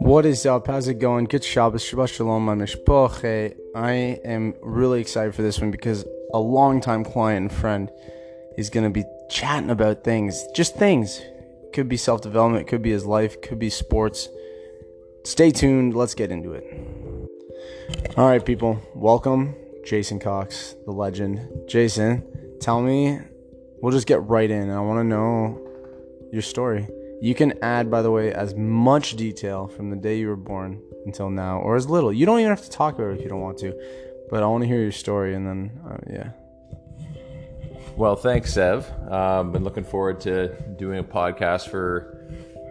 What is up? How's it going? Good Shabbos, Shabbat Shalom, my mishpoche. I am really excited for this one because a longtime client and friend is going to be chatting about things, just things. Could be self development, could be his life, could be sports. Stay tuned. Let's get into it. All right, people. Welcome, Jason Cox, the legend. Jason, tell me, we'll just get right in. I want to know your story. You can add, by the way, as much detail from the day you were born until now, or as little. You don't even have to talk about it if you don't want to, but I want to hear your story, and then, uh, yeah. Well, thanks, Zev. Um, been looking forward to doing a podcast for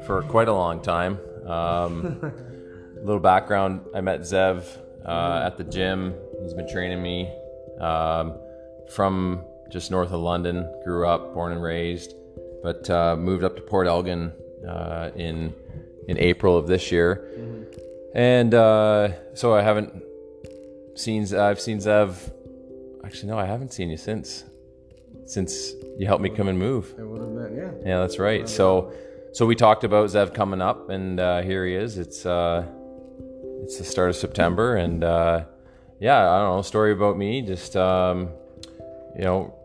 for quite a long time. Um, little background: I met Zev uh, at the gym. He's been training me um, from just north of London. Grew up, born and raised, but uh, moved up to Port Elgin uh, in in April of this year, and uh, so I haven't seen. I've seen Zev. Actually, no, I haven't seen you since since you helped me come and move. It would have been, yeah. Yeah, that's right. So, so we talked about Zev coming up, and uh, here he is. It's uh, it's the start of September, and uh, yeah, I don't know. Story about me. Just um, you know,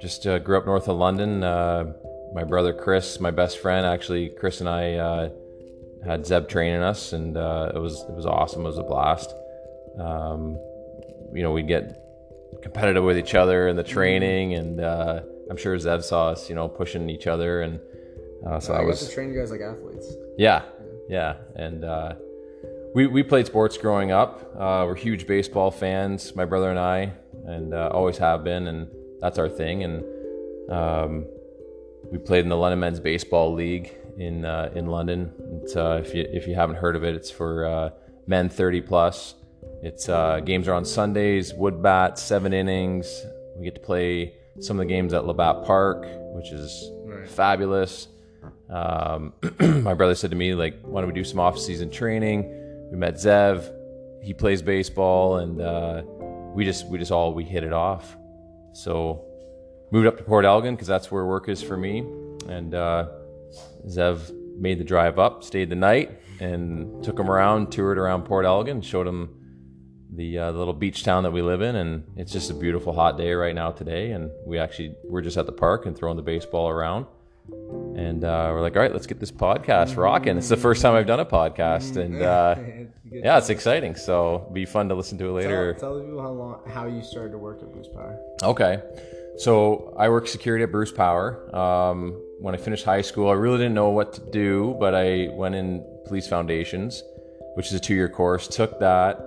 just uh, grew up north of London. Uh, my brother Chris, my best friend, actually, Chris and I uh, had Zev training us, and uh, it was it was awesome. It was a blast. Um, you know, we'd get competitive with each other in the training, and uh, I'm sure Zev saw us, you know, pushing each other, and uh, so I, I was train you guys like athletes. yeah, yeah, and uh, we we played sports growing up. Uh, we're huge baseball fans, my brother and I, and uh, always have been, and that's our thing. And um, we played in the London Men's Baseball League in uh, in London. It's, uh, if you if you haven't heard of it, it's for uh, men 30 plus. It's uh, games are on Sundays, wood bat, seven innings. We get to play some of the games at Labatt Park, which is fabulous. Um, my brother said to me, like, why don't we do some off-season training? We met Zev. He plays baseball, and uh, we just we just all we hit it off. So moved up to Port Elgin because that's where work is for me. And uh, Zev made the drive up, stayed the night, and took him around, toured around Port Elgin, showed him the, uh, the little beach town that we live in. And it's just a beautiful hot day right now today. And we actually we're just at the park and throwing the baseball around. And uh, we're like, all right, let's get this podcast rocking. It's the first time I've done a podcast, and uh, yeah, it's exciting. So be fun to listen to it later. Tell, tell the people how long how you started to work at Bruce Power. Okay. So I worked security at Bruce Power. Um, when I finished high school, I really didn't know what to do, but I went in police foundations, which is a two year course. Took that,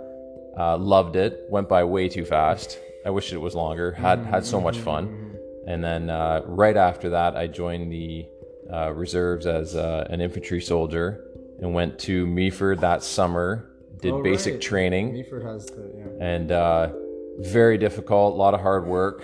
uh, loved it, went by way too fast. I wish it was longer. Had had so much fun. And then uh, right after that, I joined the uh, reserves as uh, an infantry soldier and went to Meaford that summer. Did Oh, basic right. training Meaford has the yeah. and uh, very difficult. A lot of hard work,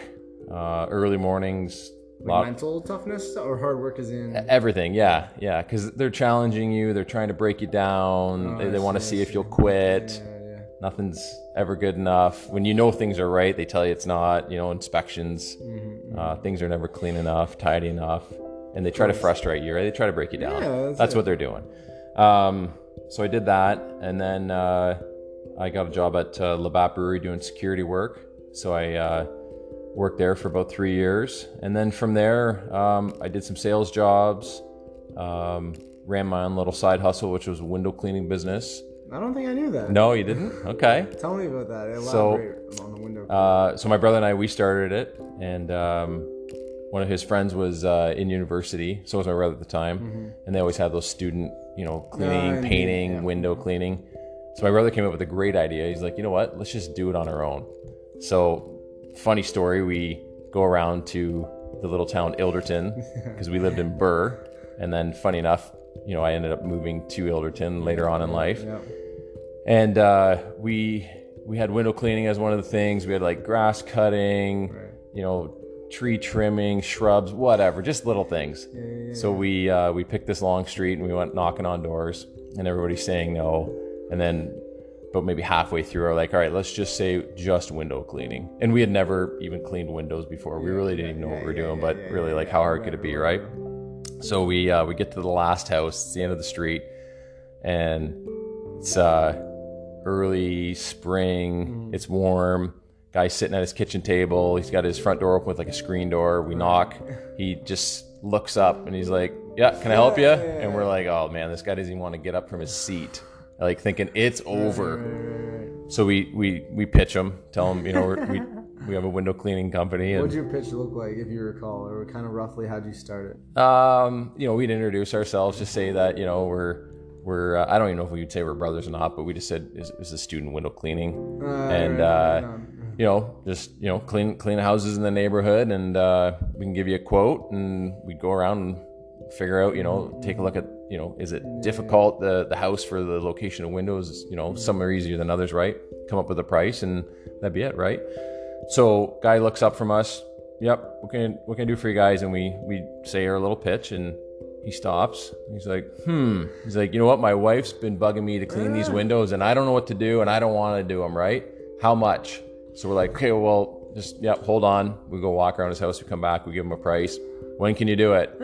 uh, early mornings, Like lot, mental toughness or hard work is in. everything. Yeah, yeah, because they're challenging you. They're trying to break you down. Oh, they they want to see, if you'll quit. Yeah, yeah. Nothing's ever good enough. When you know things are right, they tell you it's not. You know, inspections, Mm-hmm, uh, things are never clean enough, tidy enough, and they try to frustrate you. Right? They try to break you down. Yeah, that's it. what they're doing. Um, so I did that, and then uh, I got a job at uh, Labatt Brewery doing security work. So I uh, worked there for about three years, and then from there, um, I did some sales jobs. Um, ran my own little side hustle, which was a window cleaning business. I don't think I knew that. No, you didn't. Okay. Tell me about that. So- on the window. Uh, so my brother and I we started it, and um, one of his friends was uh, in university. So was my brother at the time, and they always had those student, you know, cleaning, painting, yeah. window cleaning. So my brother came up with a great idea. He's like, you know what? Let's just do it on our own. So funny story. We go around to the little town Ilderton because we lived in Birr, and then funny enough, you know, I ended up moving to Ilderton later on in life yeah. and uh, we we had window cleaning as one of the things. We had like grass cutting, Right. you know, tree trimming, shrubs, whatever, just little things. Yeah, yeah. So we uh, we picked this long street and we went knocking on doors, and everybody's saying no, and then. But maybe halfway through, we're like, all right, let's just say just window cleaning. And we had never even cleaned windows before. We really didn't even know what we were doing, but really, like, how hard could it be, right? So we uh, we get to the last house, it's the end of the street. and it's uh, early spring. It's warm. Guy's sitting at his kitchen table. He's got his front door open with like a screen door. We knock. He just looks up and he's like, "Yeah, can I help you?" And we're like, "Oh man, this guy doesn't even want to get up from his seat." Like thinking it's over. So we we we pitch him, tell him, you know, we're, we we have a window cleaning company, What'd your pitch look like, if you recall, or kind of roughly how'd you start it? um, you know, we'd introduce ourselves, just say that you know we're we're uh, I don't even know if we would say we're brothers or not, but we just said is is a student window cleaning, and uh, you know, just you know, clean clean houses in the neighborhood, and uh, we can give you a quote, and we'd go around and figure out, you know, take a look at, you know, is it difficult the the house for the location of windows? You know, some are easier than others, right? Come up with a price, and that'd be it, right? So guy looks up from us. Yep, what can what can I do for you guys? And we we say our little pitch, and he stops. He's like, hmm. He's like, you know what? My wife's been bugging me to clean these windows, and I don't know what to do, and I don't want to do them. Right? How much? So we're like, okay, well, just yep. Hold on. We go walk around his house. We come back. We give him a price. When can you do it?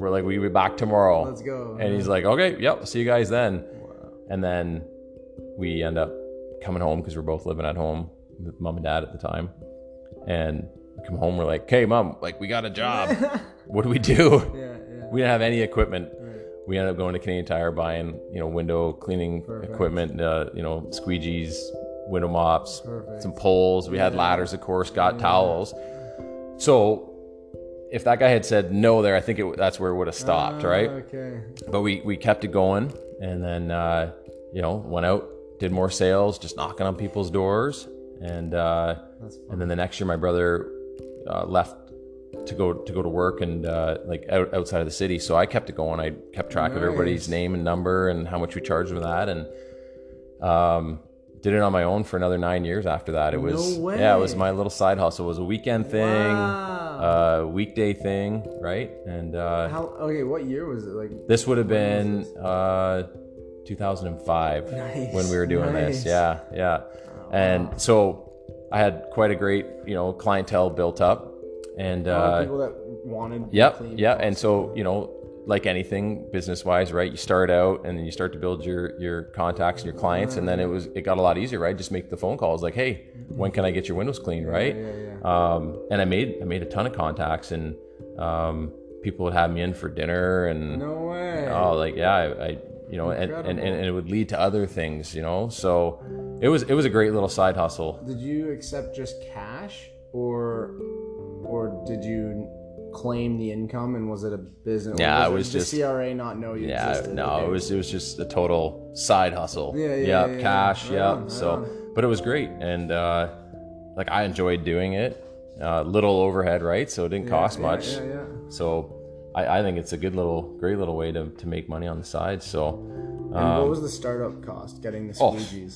we're like, we'll be back tomorrow. Let's go. And he's like, okay, yep. See you guys then. And then we end up coming home because we're both living at home with mom and dad at the time. And we come home, we're like, okay, mom, like we got a job. what do we do? yeah, yeah. We didn't have any equipment. Right. We ended up going to Canadian Tire, buying you know window cleaning Perfect. equipment, uh, you know squeegees, window mops, Perfect. some poles. We had ladders, of course, got towels. So if that guy had said no there, I think it, that's where it would have stopped, right? Okay. but we we kept it going and then uh, you know went out did more sales just knocking on people's doors and uh, and then the next year my brother uh, left to go to go to work and uh, like out, outside of the city so I kept it going I kept track of everybody's name and number and how much we charged them that and um, did it on my own for another nine years after that it was No yeah it was my little side hustle it was a weekend thing Wow. uh, weekday thing right and uh, How? Okay, what year was it? Like. this would have been uh, 2005 Nice, when we were doing nice. this. Yeah, yeah. And so I had quite a great, you know, clientele built up. And a lot of uh, people that wanted. yep, clean yeah. And so you know, like anything business wise, right? You start out and then you start to build your your contacts and your clients, and then it was it got a lot easier, right? Just make the phone calls, like, hey, when can I get your windows cleaned, right? Yeah, yeah. Um, and I made I made a ton of contacts, and um, people would have me in for dinner and No way. oh like yeah I, I you know and, and, and it would lead to other things you know so it was it was a great little side hustle Did you accept just cash, or, or did you claim the income and was it a business? Yeah, it was was just- the CRA not know you yeah existed? no Okay. it was it was just a total side hustle Yeah, yeah, Yep, yeah, yeah. cash Right yeah on, right so on. but it was great and uh like i enjoyed doing it uh, little overhead right so it didn't cost Yeah, much Yeah, yeah. so I, I think it's a good little great little way to, to make money on the side so And um, what was the startup cost getting the Oh. squeegees?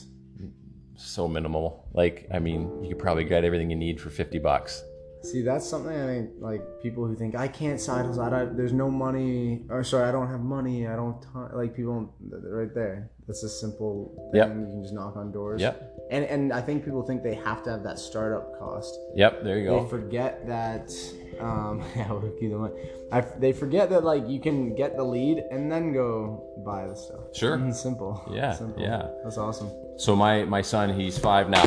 so minimal like i mean you could probably get everything you need for 50 bucks See, that's something I think like people who think I can't side hustle. I don't, there's no money, or sorry, I don't have money. I don't ti-" like people right there. That's a simple thing. Yep. You can just knock on doors. Yep. And and I think people think they have to have that startup cost. yep there you go. They forget that. Um, yeah, we'll keep them. I, they forget that like you can get the lead and then go buy the stuff. Sure. Mhm, simple. Yeah, Simple. yeah. That's awesome. So my my son, he's five now.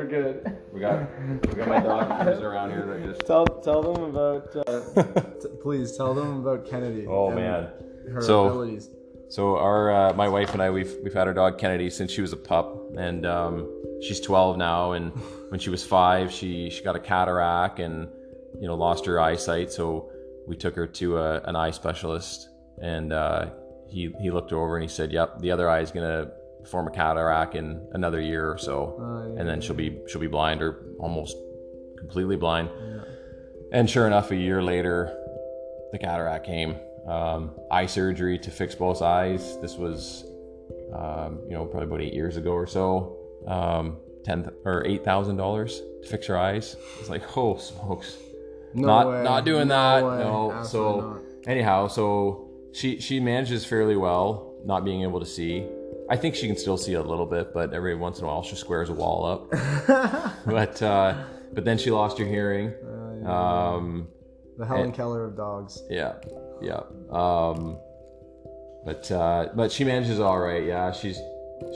We're good. We got we got my dog who's around here that just. Tell tell them about. Uh, t- please tell them about Kennedy. Oh and man. Her So- abilities. So our uh, my wife and I we've we've had our dog Kennedy since she was a pup, and um, she's 12 now. And when she was five, she she got a cataract and you know lost her eyesight. So we took her to a, an eye specialist, and uh, he he looked over and he said, "Yep, the other eye is gonna form a cataract in another year or so, Oh, yeah. and then she'll be she'll be blind or almost completely blind." And sure enough, a year later, the cataract came. Um, eye surgery to fix both eyes. This was, um, you know, probably about eight years ago or so. Um, ten or eight thousand dollars to fix her eyes. It's like, oh smokes, No not way. not doing No that. way. No. Absolutely So not. anyhow, so she she manages fairly well, not being able to see. I think she can still see a little bit, but every once in a while she squares a wall up. but uh, but then she lost her hearing. Um, the Helen Keller of dogs. yeah, yeah. Um, but uh, but she manages all right. Yeah, she's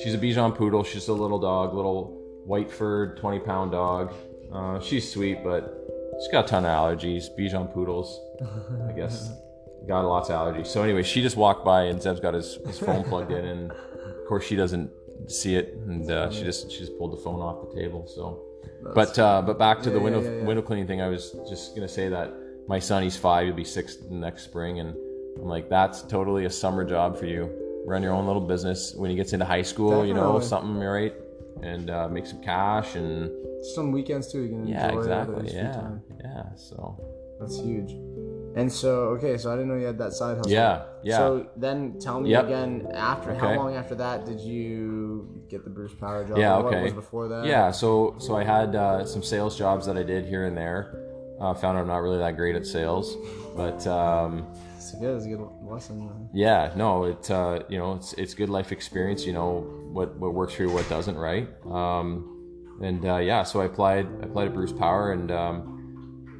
she's a Bichon poodle. She's a little dog, little white furred, twenty pound dog. Uh, she's sweet, but she's got a ton of allergies. Bichon poodles, I guess, got lots of allergies. So anyway, she just walked by and Zev's got his, his phone plugged in, and of course she doesn't see it, and uh, she just she just pulled the phone off the table. So, but uh, but back to the window yeah, yeah. window cleaning thing. I was just gonna say that my son he's five, he'll be six next spring, and I'm like that's totally a summer job for you. Run your own little business when he gets into high school, you know, something right, and uh, make some cash and Some weekends too. You can yeah, enjoy exactly, yeah, time. yeah. So That's huge. And so, okay, so I didn't know you had that side hustle. yeah, yeah. So then tell me Yep. again after how long after that did you get the Bruce Power job? Yeah, What okay. was before that? Yeah, so so I had uh, some sales jobs that I did here and there. Uh, found I'm not really that great at sales, but um, It's good. It's a good lesson. yeah, no, it uh, you know it's it's good life experience. You know what what works for you, what doesn't, right? Um, and uh, yeah, so I applied I applied at Bruce Power, and um,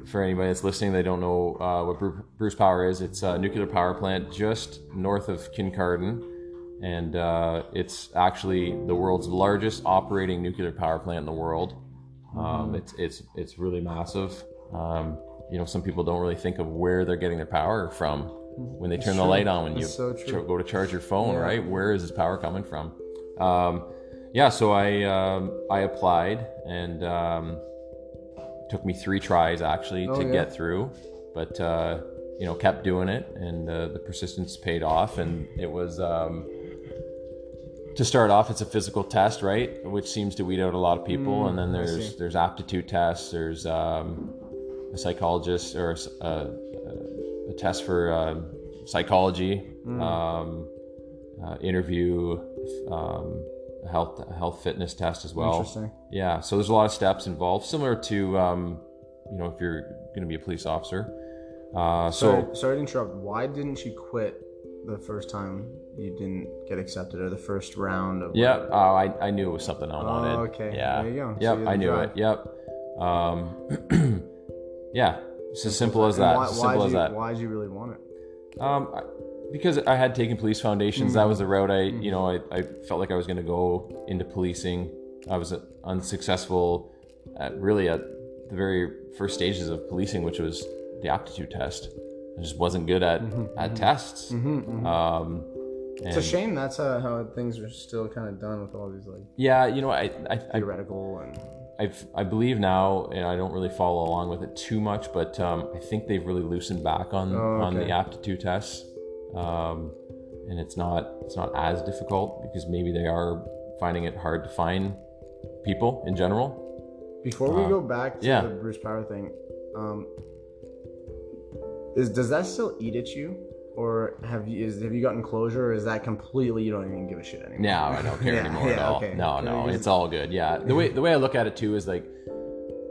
for anybody that's listening, they don't know uh, what Bruce Power is. It's a nuclear power plant just north of Kincardine, and uh, it's actually the world's largest operating nuclear power plant in the world. Um, it's it's it's really massive. Um, you know, some people don't really think of where they're getting their power from when they turn the light on when you so ch- go to charge your phone, Yeah. right? Where is this power coming from? Um, yeah, so I um, I applied and um, took me three tries actually Oh, to yeah. get through, but uh, you know kept doing it and uh, the persistence paid off and it was. Um, to start off, it's a physical test, right? Which seems to weed out a lot of people, and then Mm, there's there's aptitude tests, there's um, a psychologist or a test for uh, psychology, Mm. um, uh, interview, um, a health health fitness test as well. Interesting. Yeah, so there's a lot of steps involved, similar to um, you know if you're going to be a police officer. Uh, so Sorry, sorry to interrupt. Why didn't you quit the first time you didn't get accepted or the first round of? Yeah, oh, I, I knew it was something I wanted. okay. Yeah. There you go. Yep, I knew drive. it. Yep. Um, yeah, it's as simple as that. Why, simple as you, that. Why did you really want it? Um, I, because I had taken police foundations, Mm. that was the route I, you know, I, I felt like I was going to go into policing. I was unsuccessful at really at the very first stages of policing, which was the aptitude test. I just wasn't good at at tests. Um, Mm-hmm, It's a shame that's how, how things are still kind of done with all these like Yeah, you know, I, I, I theoretical and I've, I believe now, and I don't really follow along with it too much, but um, I think they've really loosened back on Oh, on the aptitude tests, um, and it's not it's not as difficult because maybe they are finding it hard to find people in general. Before we go back to Uh, yeah. the Bruce Power thing, um, is does that still eat at you, or have you is have you gotten closure, or is that completely you don't even give a shit anymore? No, I don't care Yeah, anymore at all. okay. No, no, it's all good. Yeah, the way the way I look at it too is like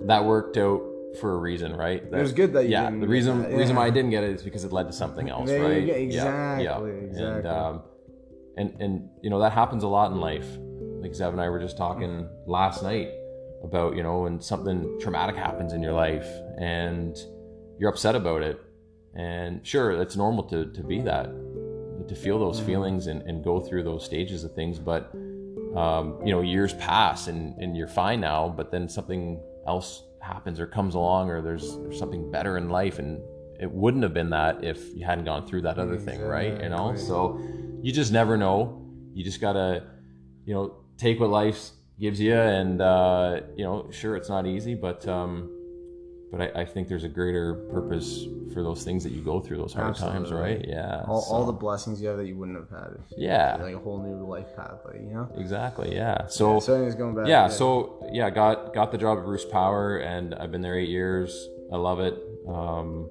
that worked out for a reason, right? That, was good that you yeah. The reason that, reason why I didn't get it is because it led to something else, There right? Yeah, exactly, yeah. And exactly. um, and and you know that happens a lot in life. Like Zev and I were just talking last night about you know when something traumatic happens in your life and you're upset about it, and sure, it's normal to to be that, to feel those Mm-hmm. feelings and, and go through those stages of things, but um, you know years pass and, and you're fine now but then something else happens or comes along or there's, there's something better in life and it wouldn't have been that if you hadn't gone through that other thing right? You know? So you just never know. You just gotta you know take what life gives you and uh, you know sure it's not easy but um, but I, I think there's a greater purpose for those things that you go through those hard times right yeah all, all the blessings you have that you wouldn't have had. If, yeah like a whole new life path, like you know. exactly yeah so So anyways, going back. yeah so yeah got got the job at bruce power and i've been there eight years i love it um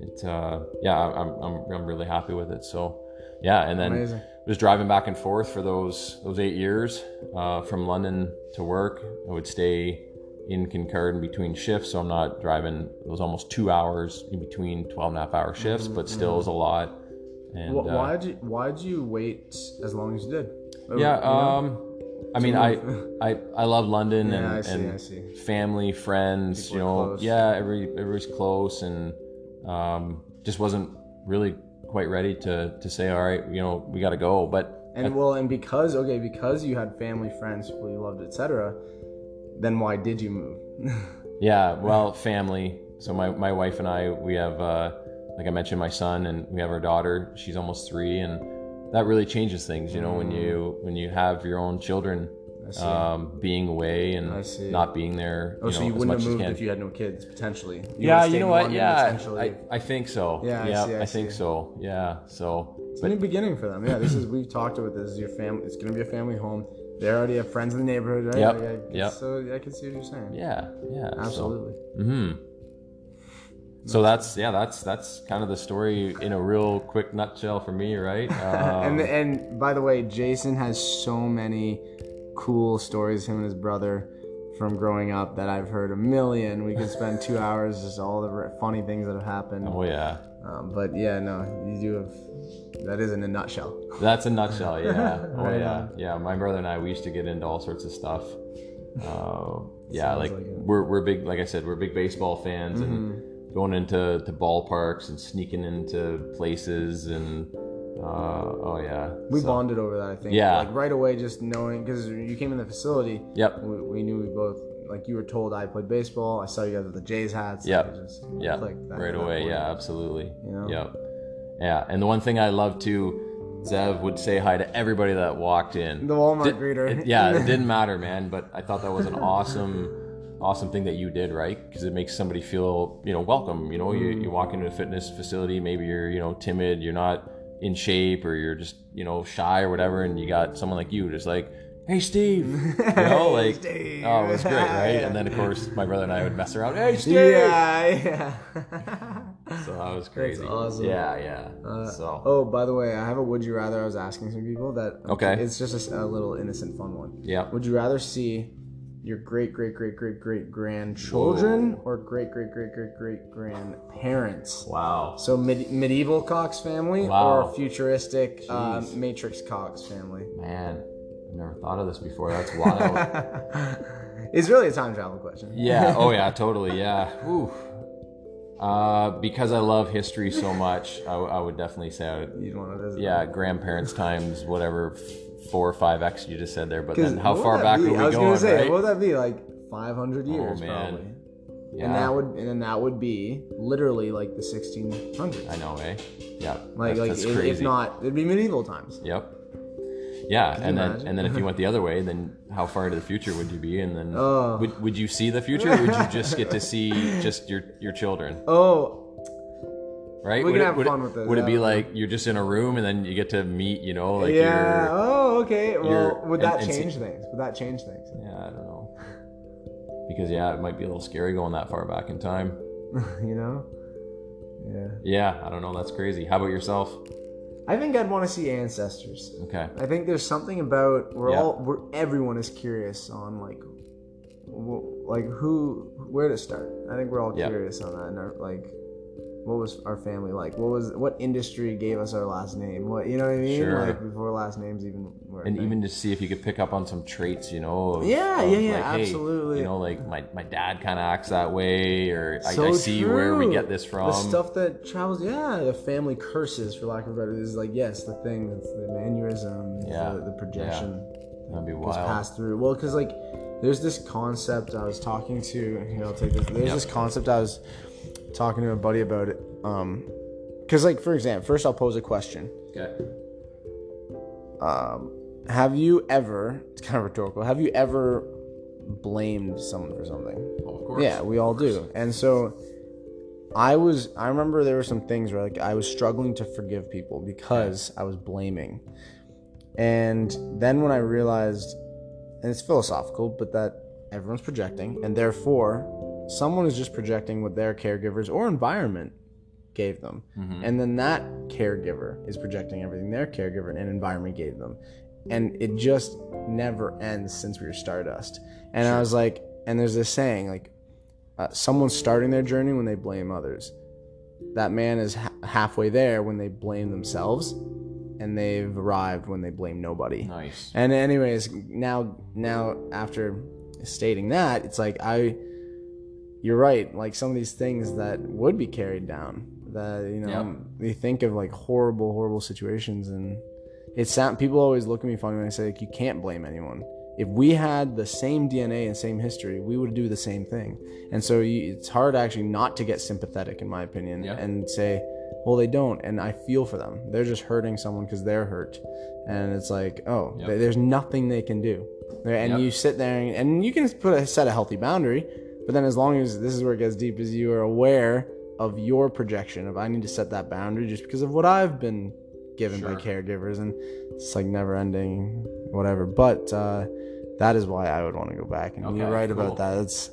it uh yeah i'm i'm, I'm really happy with it so yeah and then Amazing. was driving back and forth for those those eight years uh, from london to work i would stay in Kincardine between shifts so i'm not driving It was almost two hours in between 12 and a half hour shifts but still is a lot and Wh- uh, why did you Why'd you wait as long as you did? yeah You know? um i mean i i i love london and, Yeah, I see, and I family friends People you know close. yeah every everybody's close and um just wasn't really quite ready to to say, all right, you know, we got to go. But And well, and because okay, because you had family, friends, people you loved, etc. Then why did you move? yeah, well, family. So my my wife and I, we have, uh, like I mentioned, my son, and we have our daughter. She's almost three, and that really changes things. You know, when you when you have your own children. Um, being away and not being there, you oh, know, so you as wouldn't have moved if you had no kids, potentially. You yeah, you know what? Yeah. I, I think so. Yeah, I yeah, see, I think see. so. Yeah, so It's a new beginning for them. Yeah, this is we've talked about this. Is your family? It's gonna be a family home. They already have friends in the neighborhood, right? Yep, Like, I- yep. So I can see what you're saying. yeah, yeah, so- Absolutely. hmm So that's yeah, that's that's kind of the story in a real quick nutshell for me, right? Um, and and by the way, Jason has so many cool stories. Him and his brother from growing up that I've heard a million. We could spend two hours just all the funny things that have happened. oh yeah, Um, but yeah, no, you do have. That is in a nutshell. that's a nutshell. Yeah. Oh yeah, yeah. My brother and I, we used to get into all sorts of stuff. Uh, yeah, like, like we're we're big. Like I said, we're big baseball fans Mm-hmm. and going into to ballparks and sneaking into places and uh, oh yeah. We So- bonded over that. I think. Yeah. Like right away, just knowing because you came in the facility. Yep. We, we knew we both. Like you were told, I played baseball. I saw you guys with the Jays hats. Yep. Just Yeah, clicked that- right away. point. Yeah, absolutely. You know? Yep. Yeah, and the one thing I love too, Zev would say hi to everybody that walked in. The Walmart Did- greeter. it- yeah, it didn't matter, man. But I thought that was an awesome, awesome thing that you did, right? Because it makes somebody feel, you know, welcome. You know, you, mm-hmm. you walk into a fitness facility, maybe you're, you know, timid, you're not in shape, or you're just, you know, shy or whatever, and you got someone like you, just like, hey, Steve. You know, like, Steve. oh, it was great, right? And then of course my brother and I would mess around, hey, Steve. Yeah, yeah. So that was crazy. That's awesome. Yeah, yeah. so Oh, by the way, I have a would you rather I was asking some people that Okay. It's just a little innocent fun one. yeah. Would you rather see your great great great great great grandchildren or great great great great great grandparents? Wow. So mid- medieval Cox family Wow. or futuristic uh, Matrix Cox family? Man, I've never thought of this before. That's wild. it's really a time travel question. yeah. Oh yeah. Totally. Yeah. Ooh. Uh, because I love history so much, I, I would definitely say I would. You'd want to visit. Yeah, grandparents times whatever four or five X you just said there. But then how far back be? are we I was going? gonna say, right? what would that be? Like 500 years, Oh, man. probably. yeah. And that would, and then that would be literally like the 1600s. I know, eh? Yeah. Like, that's, like that's if, crazy. if not, it'd be medieval times. Yep. Yeah, and then imagine? and then if you went the other way, then how far into the future would you be? And then Oh. would, would you see the future? or Would you just get to see just your your children? Oh, Right? We would can it, have would fun it, with this, Would it be like you're just in a room and then you get to meet, you know, like yeah. your Oh, okay. Well, would and- that and see- change things? Would that change things? yeah, I don't know. Because yeah, it might be a little scary going that far back in time. you know? Yeah. Yeah, I don't know. That's crazy. How about yourself? I think I'd want to see ancestors. Okay. I think there's something about we're Yeah. all we're everyone is curious on like like who where to start. I think we're all Yeah. curious on that and our, like what was our family like? What was what industry gave us our last name? What you know what I mean? Sure. Like before last names even were. And even to see if you could pick up on some traits, you know. Of, Yeah, of yeah, yeah, like, hey, absolutely. you know, like my, my dad kind of acts that way, or I, So I see where we get this from. The stuff that travels, yeah, the family curses, for lack of a better, is like yes, the thing, it's the mannerism, Yeah. the, the projection. That'd be wild. passed through. Well, because like there's this concept I was talking to. Here, I'll take this. There's Yep. this concept I was talking to a buddy about it. Um, because like for example, first I'll pose a question. Okay. Um, have you ever? It's kind of rhetorical. Have you ever blamed someone for something? Well, of course. Yeah, we all do. And so I was I remember there were some things where like I was struggling to forgive people because I was blaming. And then when I realized and it's philosophical, but that everyone's projecting and therefore someone is just projecting what their caregivers or environment gave them. Mhm. And then that caregiver is projecting everything their caregiver and environment gave them. And it just never ends since we were Stardust. And I was like, and there's this saying, like, uh, someone's starting their journey when they blame others. That man is ha- halfway there when they blame themselves, and they've arrived when they blame nobody. Nice. And anyways, now now after stating that, it's like I you're right, like some of these things that would be carried down that you know Yeah. they think of like horrible, horrible situations, and it's sound. People always look at me funny when I say like you can't blame anyone. If we had the same DNA and same history, we would do the same thing. And so you, it's hard actually not to get sympathetic, in my opinion, Yeah. and say, well, they don't, and I feel for them. They're just hurting someone because they're hurt, and it's like, oh, Yep. th- there's nothing they can do. And Yep. you sit there and, and you can put a set a healthy boundary, but then as long as this is where it gets deep, is you are aware of your projection of I need to set that boundary just because of what I've been given by caregivers, and it's like never ending, whatever. But uh, that is why I would want to go back, and you're right cool. about that. It's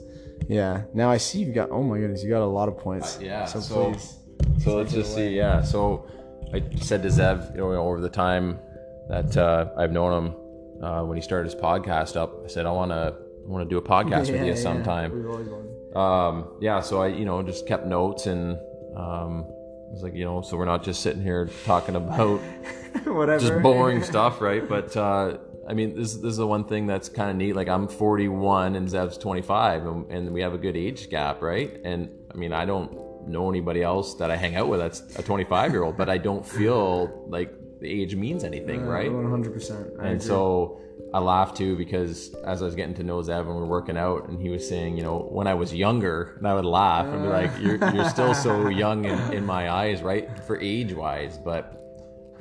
yeah. Now I see you've got. Oh my goodness, you got a lot of points. Uh, yeah, So, so- please. So let's just see. Yeah. So I said to Zev, you know, over the time that uh, I've known him, uh, when he started his podcast up, I said I want to I want to do a podcast with you yeah. sometime. Always wanted. Um, yeah. So I, you know, just kept notes and um, I was like, you know, so we're not just sitting here talking about Whatever. just boring stuff, right? But uh, I mean, this this is the one thing that's kind of neat. Like I'm 41 and Zev's 25, and, and we have a good age gap, right? And I mean, I don't know anybody else that I hang out with that's a 25 year old, but I don't feel like the age means anything, right? One hundred percent. And so I laughed too because as I was getting to know Zev and we are working out, and he was saying, you know, when I was younger, and I would laugh and be like, "You're you're still so young in, in my eyes, right? For age wise, but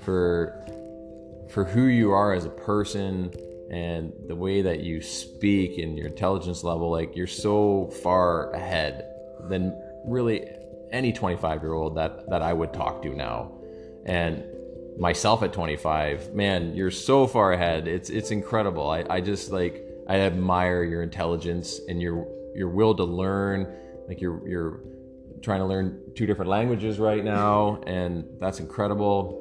for for who you are as a person and the way that you speak and your intelligence level, like you're so far ahead than really any 25 year old that that I would talk to now, and myself at 25 man you're so far ahead. It's it's incredible. I, I just like i admire your intelligence and your your will to learn. Like you're you're trying to learn two different languages right now and that's incredible.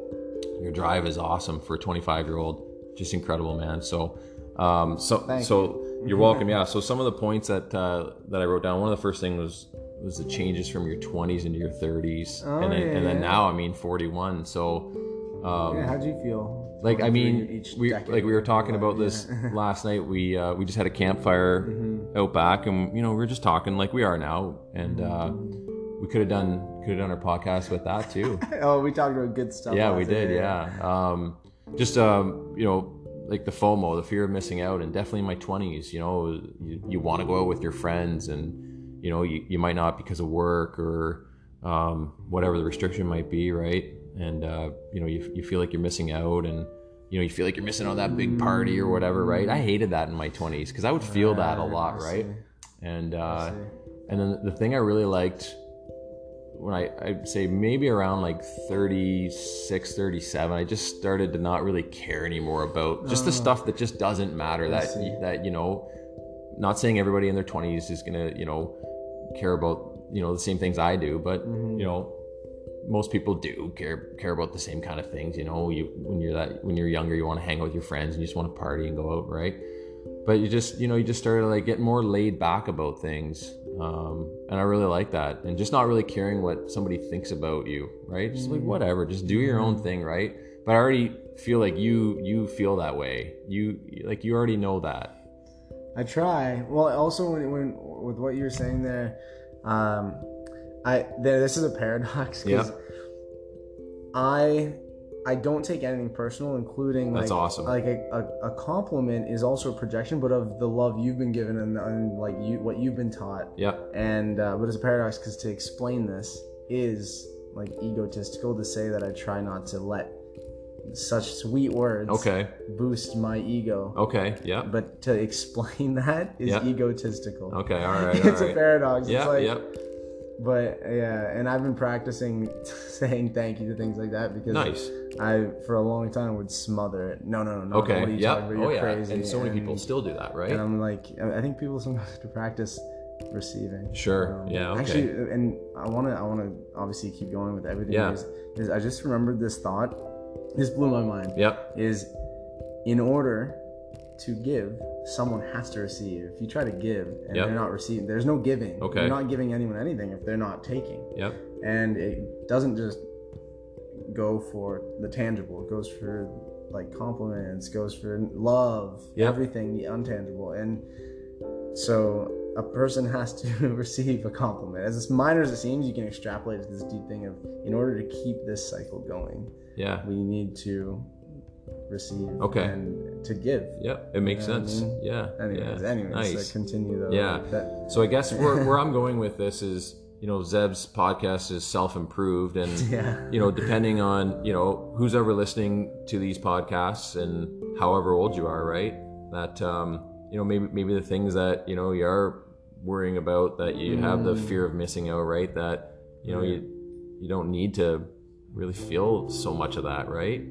Your drive is awesome for a 25 year old just incredible man. So um so Thank so you're welcome. Yeah so some of the points that uh that i wrote down one of the first things was was the changes from your 20s into your 30s Oh, and then yeah, and then yeah. now i mean 41 so um Yeah, how do you feel? like I mean, we decade like we were talking about this last night. We uh, we just had a campfire Mm-hmm. out back, and you know we were just talking like we are now, and uh, we could have done could have done our podcast with that too. oh, we talked about good stuff. yeah, we did. Yeah, um, just um, you know, like the FOMO, the fear of missing out, and definitely in my twenties. You know, you, you want to go out with your friends, and you know you, you might not because of work or um, whatever the restriction might be, right? And uh, you know you, you feel like you're missing out, and you know you feel like you're missing out on that big party or whatever, right? I hated that in my twenties because I would feel that a lot, right? And uh, and then the thing I really liked when I I'd say maybe around like 36, 37, I just started to not really care anymore about just the stuff that just doesn't matter. That see. that you know, not saying everybody in their twenties is gonna you know care about you know the same things I do, but you know most people do care care about the same kind of things. You know, you when you're that when you're younger, you want to hang out with your friends and you just want to party and go out, right? But you just you know you just started like getting more laid back about things, um, and I really like that, and just not really caring what somebody thinks about you, right? Just like whatever, just do your own thing, right? But I already feel like you you feel that way. You like you already know that. I try. Well, also when, when with what you were saying there, um, I there, this is a paradox because. I I don't take anything personal, including That's like, awesome. Like a, a, a compliment is also a projection, but of the love you've been given and, and like you what you've been taught. Yeah. And uh, but it's a paradox because to explain this is like egotistical to say that I try not to let such sweet words Okay. boost my ego. Okay. Yeah. But to explain that is Yeah. egotistical. Okay. All right. it's all a right. paradox. Yeah. like, yep. But yeah, and I've been practicing saying thank you to things like that because Nice. I, for a long time, would smother it. No, no, no, no. Okay. What are you Yeah. Oh You're yeah. crazy. And so many and, people still do that, right? And I'm like, I think people sometimes have to practice receiving. Sure. Um, Yeah, okay. Actually, and I want to, I want to obviously keep going with everything. Yeah. Is, is I just remembered this thought. This blew my mind. Yep. Is in order to give, someone has to receive. If you try to give and Yep. they're not receiving, there's no giving. Okay. You're not giving anyone anything if they're not taking. Yep. And it doesn't just go for the tangible. It goes for like compliments, goes for love, Yep. everything, the untangible. And so a person has to receive a compliment. As minor as it seems, you can extrapolate to this deep thing of in order to keep this cycle going, Yeah. we need to receive Okay. and to give. Yep. It makes You know what I sense. mean? Yeah. Anyways, yeah. anyways, Nice. so continue though. Yeah. That, So I guess where, where I'm going with this is, you know, Zev's podcast is self-improved and, yeah. you know, depending on, you know, who's ever listening to these podcasts and however old you are, right? That, um, you know, maybe, maybe the things that, you know, you are worrying about that you have the Mm. fear of missing out, right? That, you know, you, you don't need to really feel so much of that, right?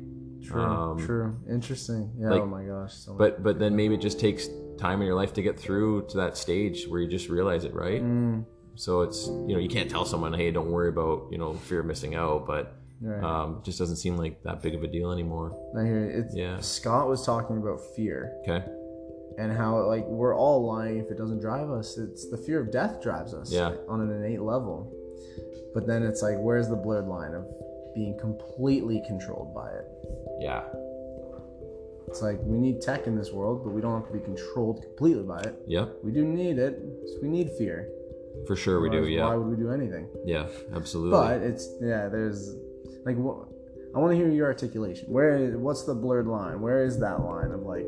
True. Um, true. Interesting. Yeah. like- oh my gosh. So But, but then maybe it just takes time in your life to get through to that stage where you just realize it, right? Mm, So it's you know you can't tell someone hey don't worry about you know fear of missing out, but right. um, just doesn't seem like that big of a deal anymore. I hear you. It's, Yeah. Scott was talking about fear Okay. and how like we're all lying if it doesn't drive us. It's the fear of death drives us. Yeah. On an innate level. But then it's like, where's the blurred line of being completely controlled by it? Yeah. It's like we need tech in this world, but we don't have to be controlled completely by it. Yep. We do need it. So we need fear. For sure we do. Yeah. Why would we do anything? Yeah. Absolutely. But it's yeah. There's like wh- I want to hear your articulation. Where what's the blurred line? Where is that line of like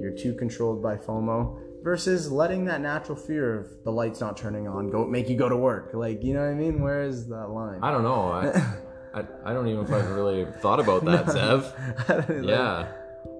you're too controlled by FOMO versus letting that natural fear of the lights not turning on go make you go to work? Like you know what I mean? Where is that line? I don't know. I, I I don't even I've really thought about that, Zev. Yeah.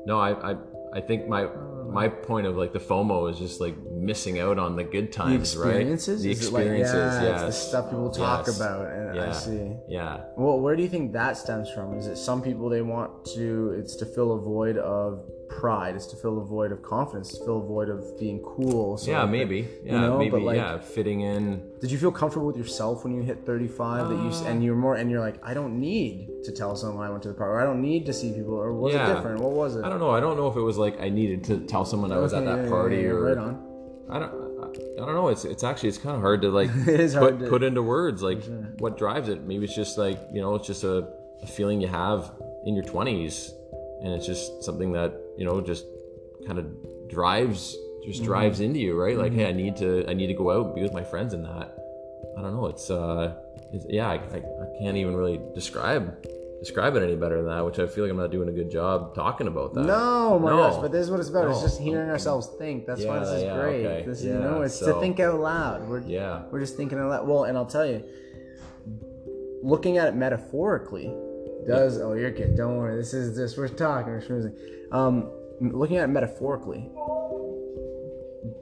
No, I I I think my my point of like the FOMO is just like missing out on the good The times, experiences. right? The Is it like- experiences. yeah, yes. The stuff people talk Yes. about, and I see. Yeah. Well, where do you think that stems from? Is it some people they want to? It's to fill a void of pride. It's to fill a void of confidence. To fill a void of being cool. So Yeah, like, maybe. Yeah, know, maybe. but, like- yeah, fitting in. Did you feel comfortable with yourself when you hit 35 that you and uh. you're more and you're like I don't need to tell someone I went to the party or I don't need to see people or was Yeah. it different? What was it? I don't know. I don't know if it was like I needed to tell someone I was at that yeah, party yeah, or right on. I don't. I, don't know. It's it's actually it's kind of hard to like is put to- put into words like what drives it. Maybe it's just like you know it's just a, a feeling you have in your twenties, and it's just something that you know just kind of drives just Mm-hmm. drives into you, right? Like hey, I need to I need to go out and be with my friends in that. I don't know. It's uh, it's, yeah, I, I, I can't even really describe describe it any better than that. Which I feel like I'm not doing a good job talking about that. No, my No. gosh, but this is what it's about. It's just hearing ourselves think. That's why this is yeah, great. okay. This is, Yeah, you know, it's to think out loud. We're Yeah. we're just thinking out loud. Well, and I'll tell you, looking at it metaphorically does. Oh, you're good. Don't worry. This is this. We're talking. We're schmoozing. Um, looking at it metaphorically,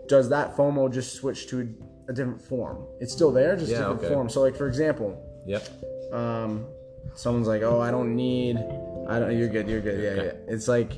does that FOMO just switch to a, a different form? It's still there, just Yeah, different okay. form. So, like for example, Yep. um, someone's like, "Oh, I don't need, I don't." You're good. You're good. Yeah, Okay. yeah. It's like,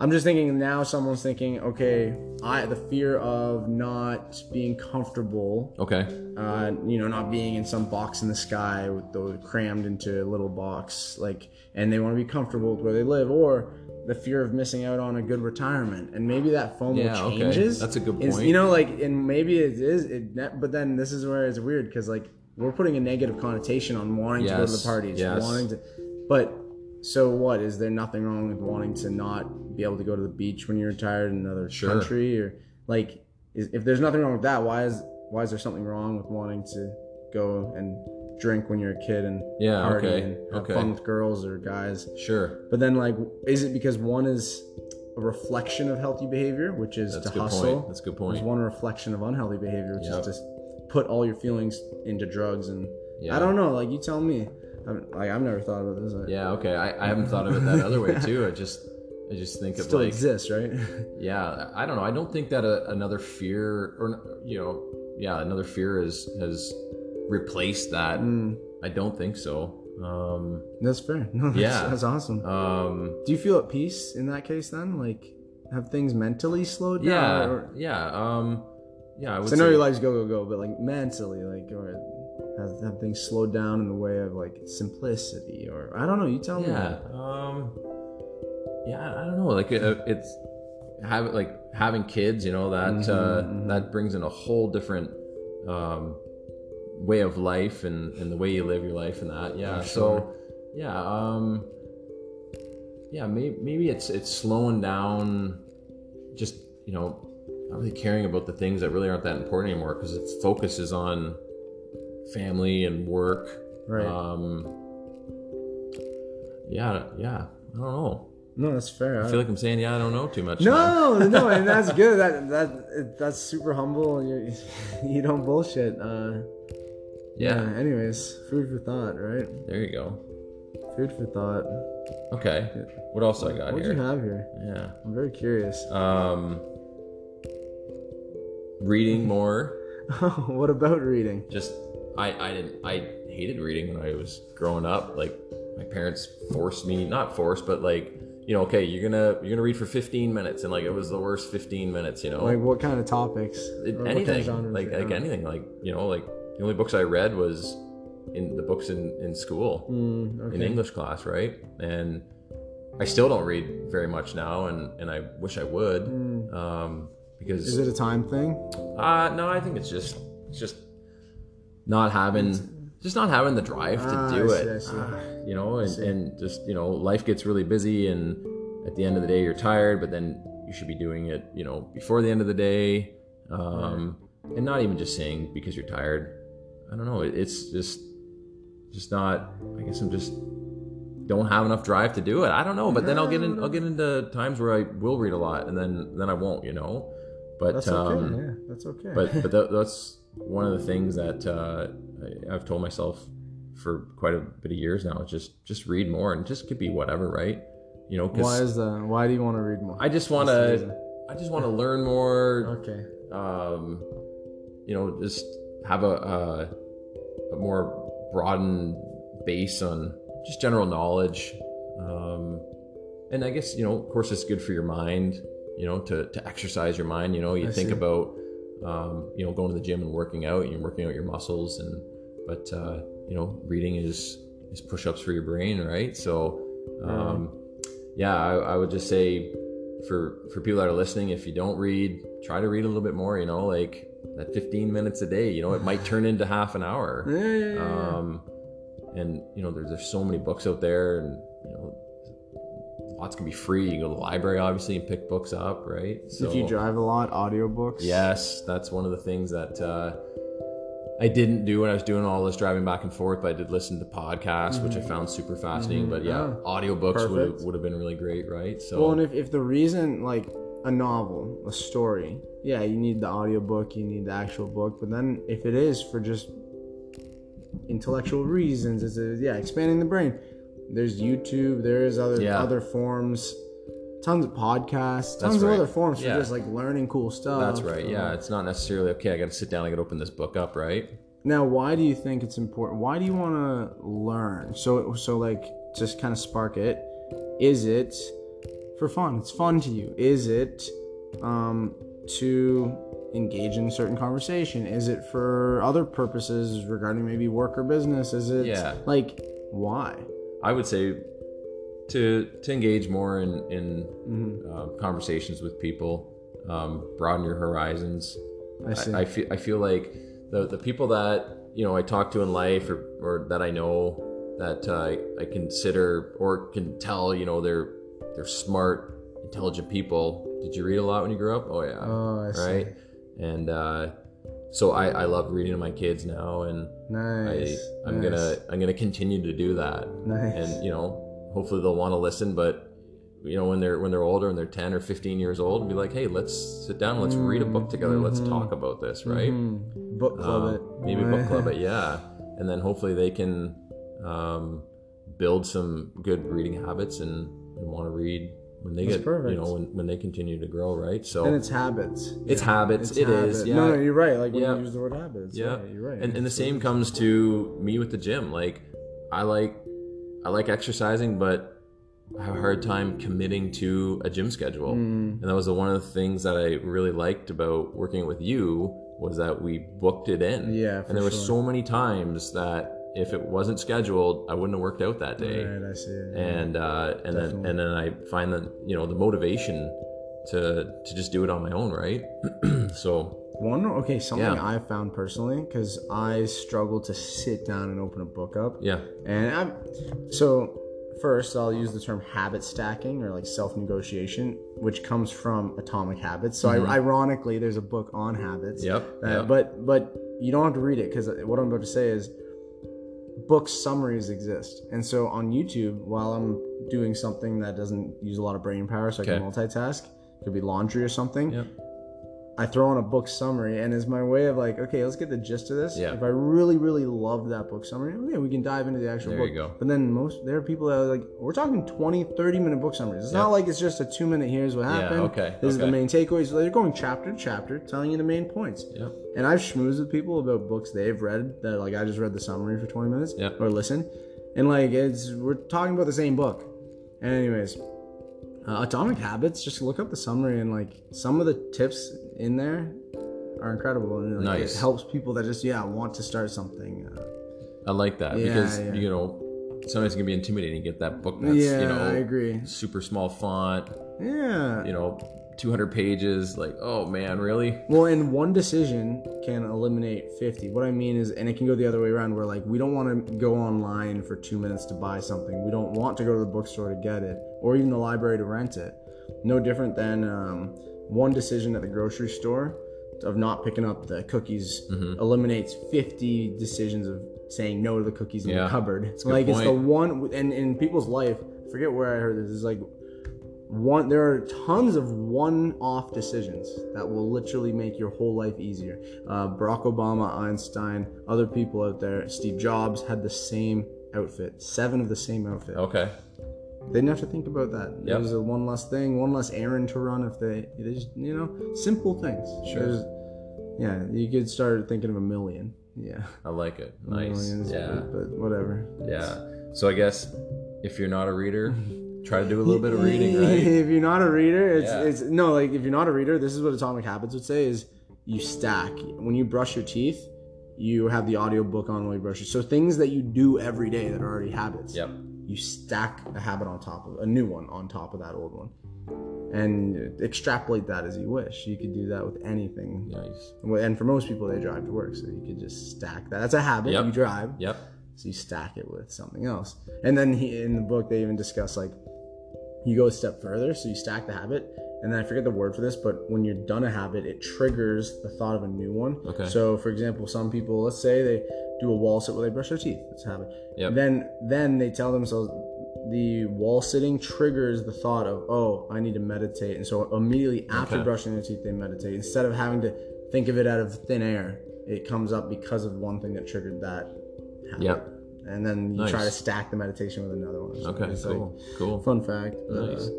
I'm just thinking now. Someone's thinking, okay, I the fear of not being comfortable, Okay. uh, you know, not being in some box in the sky with those crammed into a little box, like, and they want to be comfortable with where they live, or the fear of missing out on a good retirement, and maybe that FOMO Yeah, okay. changes. That's a good Is- point. you know, like, and maybe it is, it, but then this is where it's weird because like we're putting a negative connotation on wanting to go to the parties, yes. wanting to, but so what? Is there nothing wrong with wanting to not be able to go to the beach when you're retired in another Sure. country, or like, is, if there's nothing wrong with that, why is why is there something wrong with wanting to go and drink when you're a kid and Yeah, party okay, and have okay. fun with girls or guys? Sure. But then, like, is it because one is a reflection of healthy behavior, which is That's to hustle? point. That's a good point. Is one a reflection of unhealthy behavior, which Yep. is to put all your feelings into drugs and Yeah. I don't know. Like you tell me. I'm, like I've never thought about this. It Yeah. Okay. I, I haven't thought of it that other way too. I just I just think of still like exists, right? yeah. I don't know. I don't think that a, another fear or you know yeah another fear is has replaced that. Mm, I don't think so. Um. that's fair. No, that's, Yeah. that's awesome. Um. Do you feel at peace in that case then? Like, have things mentally slowed down? Yeah. Or, Yeah. Um. Yeah. I would so I know your life's go go go, but like mentally, like, or have, have things slowed down in the way of like simplicity, or I don't know. You tell me. Yeah. Um. Yeah, I don't know. Like it, it's have like having kids. You know that Mhm, uh, mhm. that brings in a whole different um, way of life and, and the way you live your life and that. Yeah. For So yeah. Um. Yeah. Maybe maybe it's it's slowing down. Just you know, not really caring about the things that really aren't that important anymore because its focus is on family and work. Right. Um, yeah, yeah. I don't know. No, that's fair. I feel like I'm saying yeah. I don't know too much. no, no, and that's good. That that that's super humble. You you don't bullshit. Uh, Yeah. yeah. Anyways, food for thought, right? There you go. Food for thought. Okay. What else I got here? What'd here? you have here? Yeah. I'm very curious. Um, reading more. what about reading? Just I I didn't I hated reading when I was growing up. Like my parents forced me, not forced, but like you know, okay, you're gonna you're gonna read for 15 minutes, and like it was the worst 15 minutes. You know, Like what kind of topics? It- what kind of anything genres? like like anything like you know like the only books I read was in the books in in school Mm, okay. in English class, right? And I still don't read very much now, and and I wish I would, um, because Mm. Is it a time thing? uh, no, I think it's just it's just not having just not having the drive to Ah, do I it. I see. Ah, you know, and, and just you know, life gets really busy, and at the end of the day, you're tired. But then you should be doing it, you know, before the end of the day, um, and not even just saying because you're tired. I don't know. It, it's just just not. I guess I'm just don't have enough drive to do it. I don't know, but then I'll get in. I'll get into times where I will read a lot, and then then I won't. You know, but That's um, okay. yeah, that's okay. but but that, that's one of the things that uh, I, I've told myself for quite a bit of years now. Just just read more and just could be whatever, right? You know, why is that? Why do you want to read more? I just want to? I just want to learn more. Okay. Um, you know, just have a, a a more broadened base on just general knowledge. Um, and I guess you know, of course, it's good for your mind. You know, to to exercise your mind. You know, you I think see. about um, you know going to the gym and working out. And you're working out your muscles, and but uh, you know, reading is is push ups for your brain, right? So, um, yeah, I, I would just say for for people that are listening, if you don't read, try to read a little bit more. You know, like that 15 minutes a day. You know, it might turn into half an hour. Yeah, yeah, yeah. Um, and you know, there's there's so many books out there, and you know, lots can be free. You go to the library, obviously, and pick books up, right? So if you drive a lot, audiobooks. yes, that's one of the things that uh, I didn't do when I was doing all this driving back and forth. But I did listen to podcasts, which I found super fascinating. But yeah, Mm-hmm. Yeah. audiobooks would have would have been really great, right? So Well, and if, if the reason, like a novel, a story, yeah, you need the audiobook, you need the actual book. But then if it is for just intellectual reasons, it's a, yeah, expanding the brain. There's YouTube, there's other Yeah. other forms, tons of podcasts, tons of other forms Yeah. for just like learning cool stuff. that's right. Yeah, Um, it's not necessarily okay. I got to sit down. I got to open this book up, right? Now, why do you think it's important? Why do you want to learn? So, so like, just kind of spark it. Is it for fun? It's fun to you. Is it um, to engage in certain conversation? Is it for other purposes regarding maybe work or business? Is it Yeah. like why? I would say to to engage more in in Mm-hmm. uh, conversations with people, um, broaden your horizons. I see. I, I feel I feel like the the people that you know I talk to in life or, or that I know that uh, I consider or can tell you know they're they're smart, intelligent people. Did you read a lot when you grew up? Oh yeah, Oh, I see. right. And uh, so I I love reading to my kids now, and I Nice. I'm nice. gonna I'm gonna continue to do that Nice. and you know hopefully they'll want to listen but you know when they're when they're older and they're 10 or 15 years old and be like hey let's sit down let's read a book together let's talk about this right Mhm. Book club Um, it. maybe book club it yeah and then hopefully they can um, build some good reading habits and, and want to read when they That's get perfect. you know when, when they continue to grow right so And it's habits. It's habits. It is, yeah. No, no, you're right. Like when Yeah. you use the word habits. yeah, you're right. and, and the same comes to me with the gym like i like i like exercising but i have a hard time committing to a gym schedule Mm. and that was one of the things that i really liked about working with you was that we booked it in Yeah, and there were so many times that if it wasn't scheduled i wouldn't have worked out that day Right, I see. it. and uh, and then and then I find that you know the motivation to to just do it on my own, right? so One okay, something Yeah. I found personally because I struggle to sit down and open a book up, yeah, and I'm so first, I'll use the term habit stacking or like self negotiation, which comes from Atomic Habits. So, I, ironically, there's a book on habits. Yep, Uh, yep. But but you don't have to read it because what I'm about to say is book summaries exist. And so on YouTube, while I'm doing something that doesn't use a lot of brain power, so I can Okay. multitask, could be laundry or something. Yep. I throw on a book summary, and it's my way of like, okay, let's get the gist of this. Yeah. If I really, really love that book summary, okay, we can dive into the actual There book. you go. But then most there are people that are like, we're talking 20, 30 minute book summaries. It's Yeah. not like it's just a two minute. Here's what happened. Yeah, okay, This is the main takeaways. They're going chapter to chapter, telling you the main points. Yep. And I've schmoozed with people about books they've read that like I just read the summary for 20 minutes Yeah. or listen. And like it's we're talking about the same book. And anyways, uh, Atomic Habits, just look up the summary and like some of the tips in there are incredible and like, Nice. it helps people that just yeah, want to start something. Uh, I like that Yeah, because yeah. you know sometimes it can be intimidating to get that book that's yeah, you know I agree. super small font, Yeah. you know, 200 pages. Like, oh man, really? Well, and one decision can eliminate 50. What I mean is, and it can go the other way around, where like we don't want to go online for two minutes to buy something. We don't want to go to the bookstore to get it, or even the library to rent it. No different than um, one decision at the grocery store of not picking up the cookies Mm-hmm. eliminates 50 decisions of saying no to the cookies in Yeah. the cupboard. Good like it's the one, and in people's life, I forget where I heard this. Is like one there are tons of one-off decisions that will literally make your whole life easier uh, barack obama einstein other people out there steve jobs had the same outfit seven of the same outfit Okay. They didn't have to think about that Yep. there's a one less thing one less errand to run if they they just you know simple things Sure. There's- yeah you could start thinking of a million yeah I like it. Nice. Millions, Yeah. but, but whatever Yeah. So I guess if you're not a reader, try to do a little bit of reading, right? if you're not a reader, it's Yeah. it's no like if you're not a reader, this is what Atomic Habits would say is you stack. When you brush your teeth, you have the audiobook on while you brush your so things that you do every day that are already habits. Yep. You stack a habit on top of a new one on top of that old one. And extrapolate that as you wish. You could do that with anything. Nice. And for most people, they drive to work, so you could just stack that. That's a habit. Yep. You drive. Yep. So you stack it with something else. And then he, in the book, they even discuss like you go a step further. So you stack the habit. And then I forget the word for this, but when you're done a habit, it triggers the thought of a new one. Okay. So, for example, some people, let's say they do a wall sit where they brush their teeth. That's a habit. Yep. Then, then they tell themselves the wall sitting triggers the thought of, oh, I need to meditate. And so immediately after Okay. brushing their teeth, they meditate instead of having to think of it out of thin air. It comes up because of one thing that triggered that habit. Yep. And then you try to stack the meditation with another one. So Okay. Cool. like Cool. fun fact. but, Nice. uh,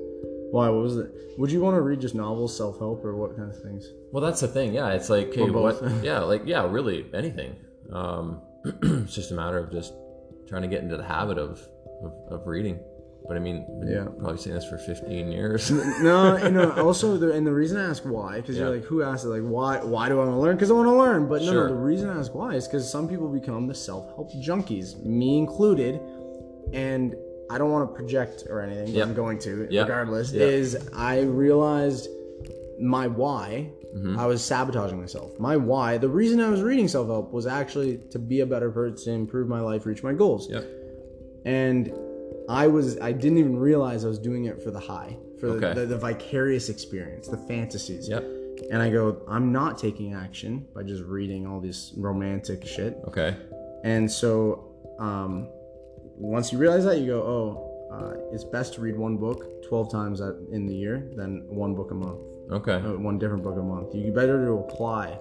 why? What was it? Would you want to read just novels, self help, or what kind of things? Well, that's the thing. Yeah, it's like, okay, what? Yeah, like, yeah, really, anything. Um, it's just a matter of just trying to get into the habit of of, of reading. But I mean, been Yeah. probably saying this for 15 years. no, and uh, also the and the reason I ask why because you're like who asked it like why why do I want to learn because I want to learn but no, Sure. no the reason I ask why is because some people become the self help junkies me included and I don't want to project or anything but Yep. I'm going to Yep. regardless Yep. is I realized my why Mm-hmm. I was sabotaging myself my why the reason I was reading self help was actually to be a better person improve my life reach my goals yep. and I was I didn't even realize I was doing it for the high, for Okay. the, the, the vicarious experience, the fantasies. Yep. And I go, I'm not taking action by just reading all this romantic shit. Okay. And so, um, once you realize that, you go, oh, uh, it's best to read one book 12 times in the year than one book a month, Okay. uh, one different book a month. You better to apply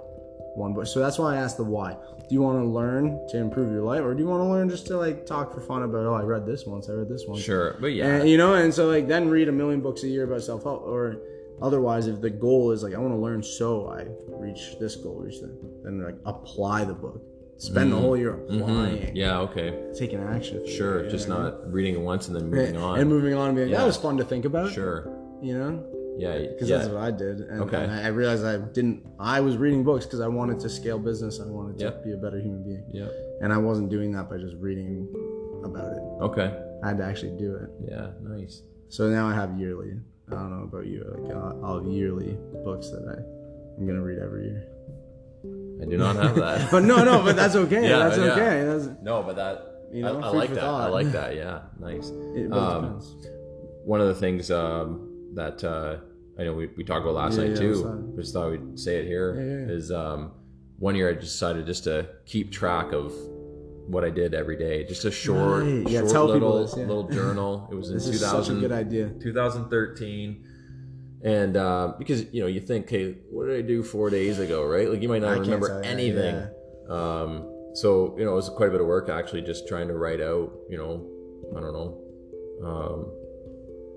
one book. So that's why I asked the why. Do you want to learn to improve your life, or do you want to learn just to like talk for fun about? Oh, I read this once. I read this one. Sure. But yeah. And you know, and so like then read a million books a year about self help, or otherwise, if the goal is like I want to learn so I reach this goal, reach that, then like apply the book. Spend the whole year applying, Mhm. Yeah. Okay. taking action. Sure. Yeah, Just not reading it once and then moving on. and moving on, and being like, Yeah. that was fun to think about. Sure. you know, Yeah. because yeah. that's what I did. And, Okay. and I realized I didn't. I was reading books because I wanted to scale business. I wanted to Yep. be a better human being, Yep. and I wasn't doing that by just reading about it. Okay. I had to actually do it. Yeah. Nice. So now I have yearly. I don't know about you. Like I'll, I'll have yearly books that I I'm gonna read every year. I do not have that. But no, no, but that's okay. Yeah, that's yeah. okay. That's no, but that You know, I, I like that. I like that. Yeah, nice. It, Um, depends. One of the things um, that uh, I know we, we talked about last Yeah, night yeah, too. that? Just thought we'd say it here. Yeah, Is um, one year I decided just to keep track of what I did every day. Just a short, Right. Yeah, short little this, little journal. It was in This is such a 2000, good idea. 2013. And uh, because you know you think, hey, what did I do four days ago, right? Like you might not can't remember anything. Um, so you know, it was quite a bit of work actually, just trying to write out, you know, I don't know, um,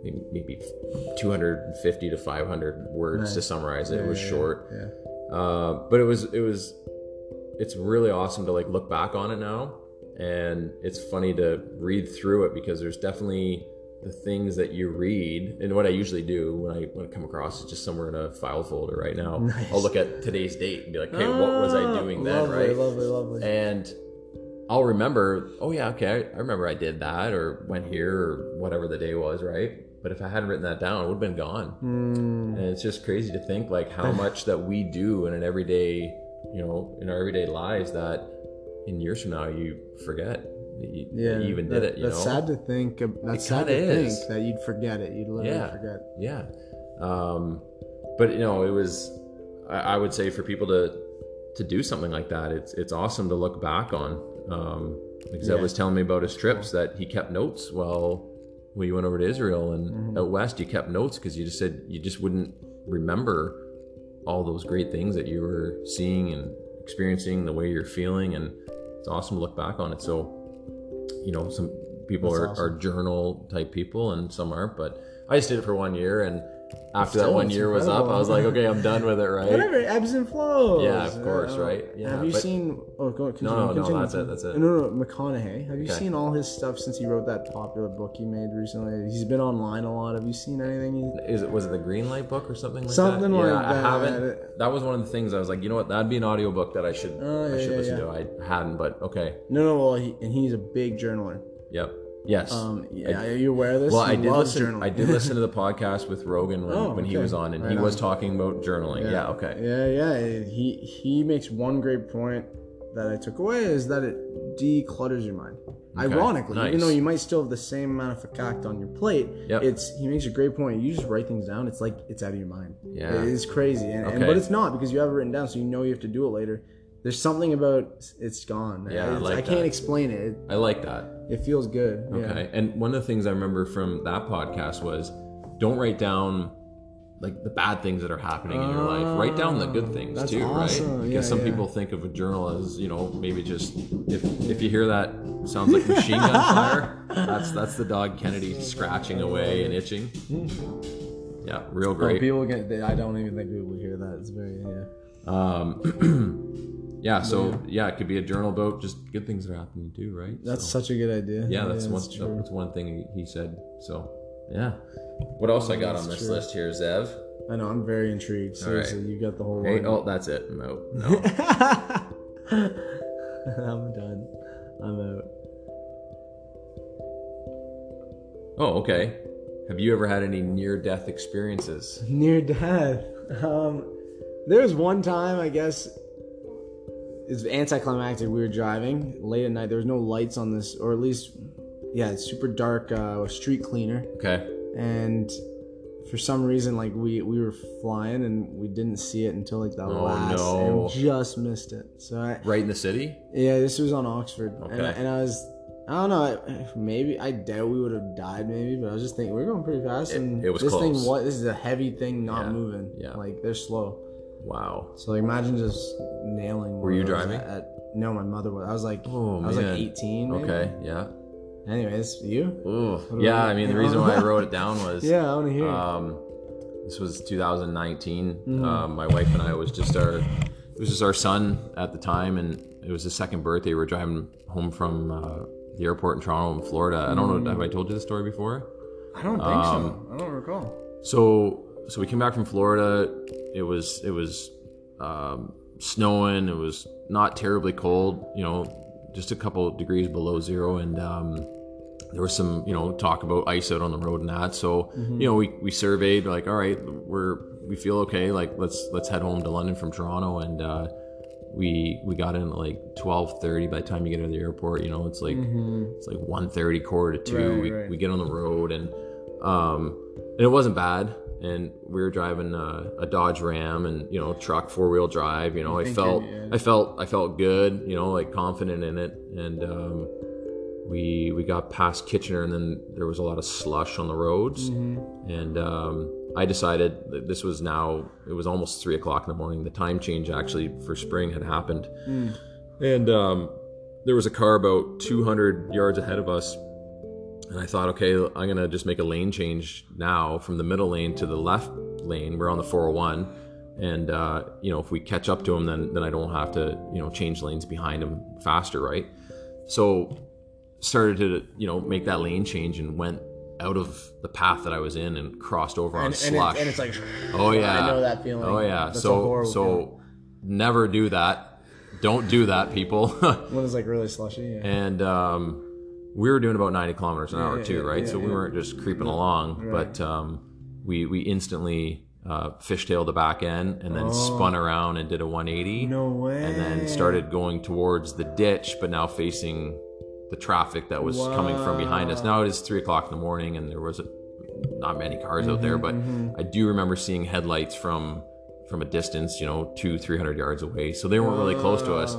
maybe, maybe 250 to 500 words to summarize it. Yeah, it was yeah, short, Yeah. uh, but it was it was it's really awesome to like look back on it now, and it's funny to read through it because there's definitely the things that you read and what I usually do when I when I come across is just somewhere in a file folder right now. Nice. I'll look at today's date and be like, hey, what was I doing then, Ah, lovely, right? Lovely, lovely. and I'll remember, oh yeah, okay, I remember I did that or went here or whatever the day was, right? But if I hadn't written that down, it would have been gone. Mm, And it's just crazy to think like how much that we do in an everyday, you know, in our everyday lives that in years from now you forget that you, that yeah, you even that- did it. You that's know, sad to think. That's It sad to is. think that you'd forget it. You'd literally Yeah. forget. yeah. Um, but you know, it was. I, I would say for people to to do something like that, it's it's awesome to look back on. Um, like Zev Yeah. was telling me about his trips that he kept notes while when you went over to Israel and Mm-hmm. out west, you kept notes because you just said you just wouldn't remember all those great things that you were seeing and experiencing, the way you're feeling, and it's awesome to look back on it. So, you know, some people That's are, awesome. are journal type people and some aren't, but I just did it for one year and after that one year was up, I was like, okay, I'm done with it, right? Whatever, ebbs and flows. Yeah, of course, Uh, right? Yeah, have you but- seen? Oh, go continue. no, no, continue. that's it, that's it. No, no, no, McConaughey. Have you Okay. seen all his stuff since he wrote that popular book he made recently? He's been online a lot. Have you seen anything? He's, Is it was it the Green Light book or something like Something that? like yeah, I that. haven't. That was one of the things I was like, you know what, that'd be an audiobook that I should Oh, I yeah, should yeah, listen yeah. to. I hadn't, but okay. no, no. Well, he, and he's a big journaler. Yep. Yes. Um, yeah, are you aware of this? well, He I did loves listen. journaling. I did listen to the podcast with Rogan when, Oh, when he okay. was on, and Right he was talking about journaling. Yeah. okay. Yeah, yeah. He he makes one great point that I took away is that it declutters your mind. Ironically, even nice. though you might still have the same amount of fact on your plate, Yep. it's he makes a great point. You just write things down. It's like it's out of your mind. Yeah. it's crazy, and, and Okay. but it's not because you have it written down, so you know you have to do it later. There's something about it's gone. Yeah, I It's- like I can't that. explain it. I like that. It feels good. Yeah. Okay. And one of the things I remember from that podcast was don't write down like the bad things that are happening in your life. Write down the good things too, awesome. right? Yeah, Because some yeah. people think of a journal as, you know, maybe just if if you hear that sounds like machine gun fire, that's that's the dog Kennedy scratching away and itching. Yeah, real Oh, great. people get. They, I don't even think people hear that. It's very yeah. Um yeah, so yeah, it could be a journal about just good things that are happening too, right? That's So- such a good idea. yeah, that's one. That's one thing he, said. So, yeah. What else I got on this true. list here, Zev? I know. I'm very intrigued. Seriously, you got the whole. Hey, line. oh, that's it. No, no. I'm done. I'm out. oh, okay. Have you ever had any near-death experiences? Near death. Um, there was one time, I guess, it's anticlimactic. We were driving late at night. There was no lights on this, or at least, yeah, it's super dark. Uh, street cleaner, Okay. and for some reason, like we we were flying and we didn't see it until like the Oh, last, no. and just missed it. So I, Right in the city? Yeah, this was on Oxford, and, I, Okay. and I was, I don't know, maybe I doubt we would have died, maybe, but I was just thinking we are going pretty fast, and it was this thing, close. what this is a heavy thing, not Yeah, moving, yeah. like they're slow. Wow. So like imagine just nailing. Were you driving? At, at- no, my mother was. I was like, Oh, I was man. like eighteen. maybe. Okay. Yeah. Anyways, you? Ooh. Yeah. I mean, the reason why I wrote it down was Yeah, I want to hear. Um, this was 2019. Mm-hmm. Um, my wife and I was just our, it was just our son at the time, and it was his second birthday. We were driving home from uh, the airport in Toronto, in Florida. I don't Mm. know. Have I told you the story before? I don't think um, so. I don't recall. So, so we came back from Florida. It was it was um, snowing. It was not terribly cold. You know, just a couple degrees below zero, and um, there was some you know talk about ice out on the road and that. So you know we we surveyed like all right we're we feel okay like let's let's head home to London from Toronto and uh, we we got in at like 12:30 by the time you get out of the airport you know it's like it's like 1:30 quarter to 2 Mm-hmm. Right, we, right. we get on the road and um and it wasn't bad and we were driving a, a Dodge Ram and you know truck four wheel drive you know I think felt yeah. I felt I felt good you know like confident in it and um we we got past Kitchener and then there was a lot of slush on the roads and um, I decided that this was now it was almost three o'clock in the morning. The time change actually for spring had happened, and um, there was a car about 200 yards ahead of us. And I thought, okay, I'm gonna just make a lane change now from the middle lane to the left lane. We're on the 401, and uh, you know if we catch up to him, then then I don't have to you know change lanes behind him faster, right? So started to you know make that lane change and went out of the path that I was in and crossed over on And, and, slush. it, and it's like, oh yeah, I know that feeling. Oh yeah, That's so so feeling. never do that. Don't do that, people. when it's like really slushy. Yeah. and um, we were doing about 90 kilometers an hour yeah, too, yeah, right? yeah, so we weren't just creeping along, but um, we we instantly uh, fishtailed the back end and then spun around and did a 180 Oh. no way. and then started going towards the ditch, but now facing the traffic that was coming from behind us. Now it is three o'clock in the morning, and there was a, not many cars out there, but I do remember seeing headlights from from a distance, you know, two, three hundred yards away. So they weren't really close to us.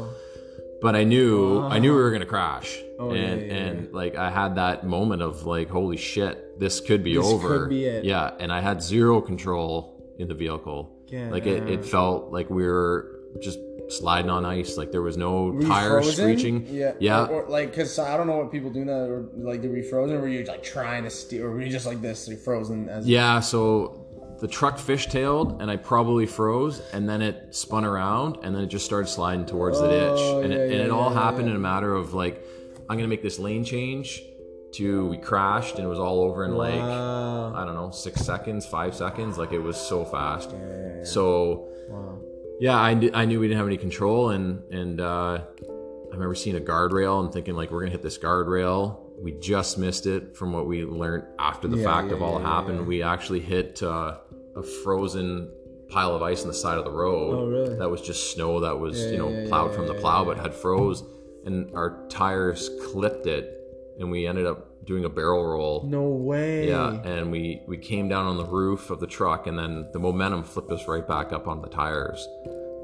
But I knew I knew we were oh. gonna crash, Oh, yeah, and yeah, and like I had that moment of like, holy shit, this could be This over. could be. Yeah, and I had zero control in the vehicle. Yeah. Like it, it felt like we were just sliding on ice. Like there was no Were tires screeching. Yeah. Yeah. Or, or, like, cause I don't know what people do now. Or like, did we frozen? Or were you like trying to steer? Or were you just like this, like frozen? As Yeah, so the truck fishtailed and I probably froze and then it spun around and then it just started sliding towards the ditch. Oh, And, yeah, it, and yeah, it all yeah, happened in a matter of like, I'm going to make this lane change to we crashed and it was all over in like, Wow. I don't know, six seconds, five seconds. Like it was so fast. So Wow. yeah, I, kn- I knew we didn't have any control, and and uh, I remember seeing a guardrail and thinking like we're gonna hit this guardrail. We just missed it from what we learned after the fact of all happened. We actually hit uh, a frozen pile of ice on the side of the road. Oh, really? That was just snow that was Yeah, you know yeah, plowed yeah, from the plow, but had froze, and our tires clipped it, and we ended up doing a barrel roll. No way. Yeah, and we we came down on the roof of the truck, and then the momentum flipped us right back up on the tires,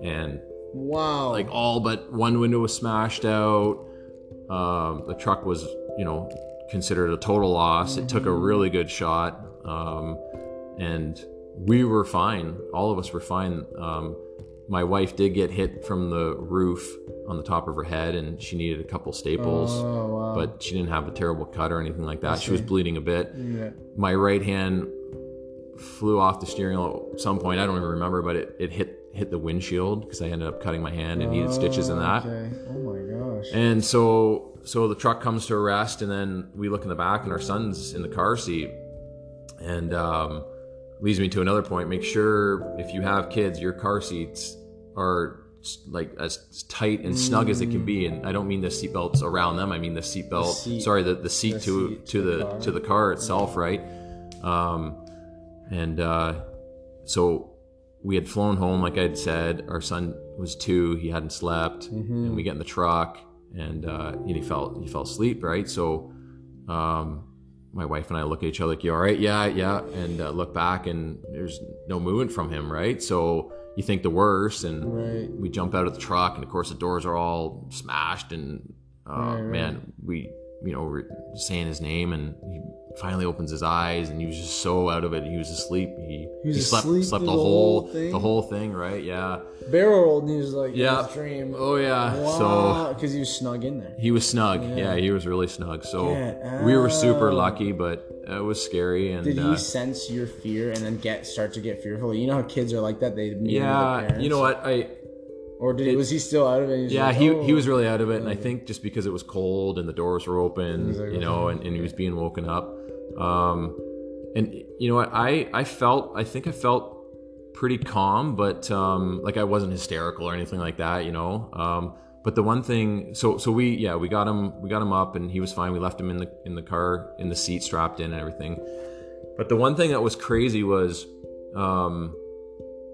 and Wow. like all but one window was smashed out. Um, the truck was, you know, considered a total loss. It took a really good shot, um, and we were fine. All of us were fine. Um, my wife did get hit from the roof on the top of her head, and she needed a couple staples, Oh wow. but she didn't have a terrible cut or anything like that. She was bleeding a bit yeah. my right hand flew off the steering wheel at some point. I don't even remember, but it, it hit hit the windshield because I ended up cutting my hand and needed stitches in that. Okay. Oh my gosh. And so so the truck comes to a rest, and then we look in the back, and our son's in the car seat, and um, leads me to another point. Make sure if you have kids, your car seats are like as tight and snug as it can be. And I don't mean the seatbelts around them. I mean the seatbelt. seat- sorry, the, the seat the to seat to to the car. to the car itself, right? Um, and uh, so we had flown home, like I'd said. Our son was two; he hadn't slept, and we get in the truck, and uh, and he fell he fell asleep, right? So, um, my wife and I look at each other like, "You all right? Yeah, yeah," and uh, look back, and there's no movement from him, right? So you think the worst, and Right. we jump out of the truck, and of course the doors are all smashed, and uh, Right, right. man, we you know we're saying his name, and he finally opens his eyes, and he was just so out of it. He was asleep. He He he slept slept the the whole thing? the whole thing, right? Yeah. Barrel rolled and he was like Yeah. dream. Oh yeah. So Because he was snug in there. he was snug. Yeah. Yeah, he was really snug. So Get we were super lucky, but it was scary. And Did uh, sense your fear and then get start to get fearful? You know how kids are like that. They yeah, parents. you know what? I Or did was he still out of it? He's yeah like, he oh. he was really out of it, and I think just because it was cold and the doors were open, like, you know, and, and he was being woken up. Um, and you know what? I I felt I think I felt pretty calm, but um, like I wasn't hysterical or anything like that, you know. Um, but the one thing, so so we yeah we got him we got him up and he was fine. We left him in the in the car in the seat strapped in and everything. But the one thing that was crazy was, um,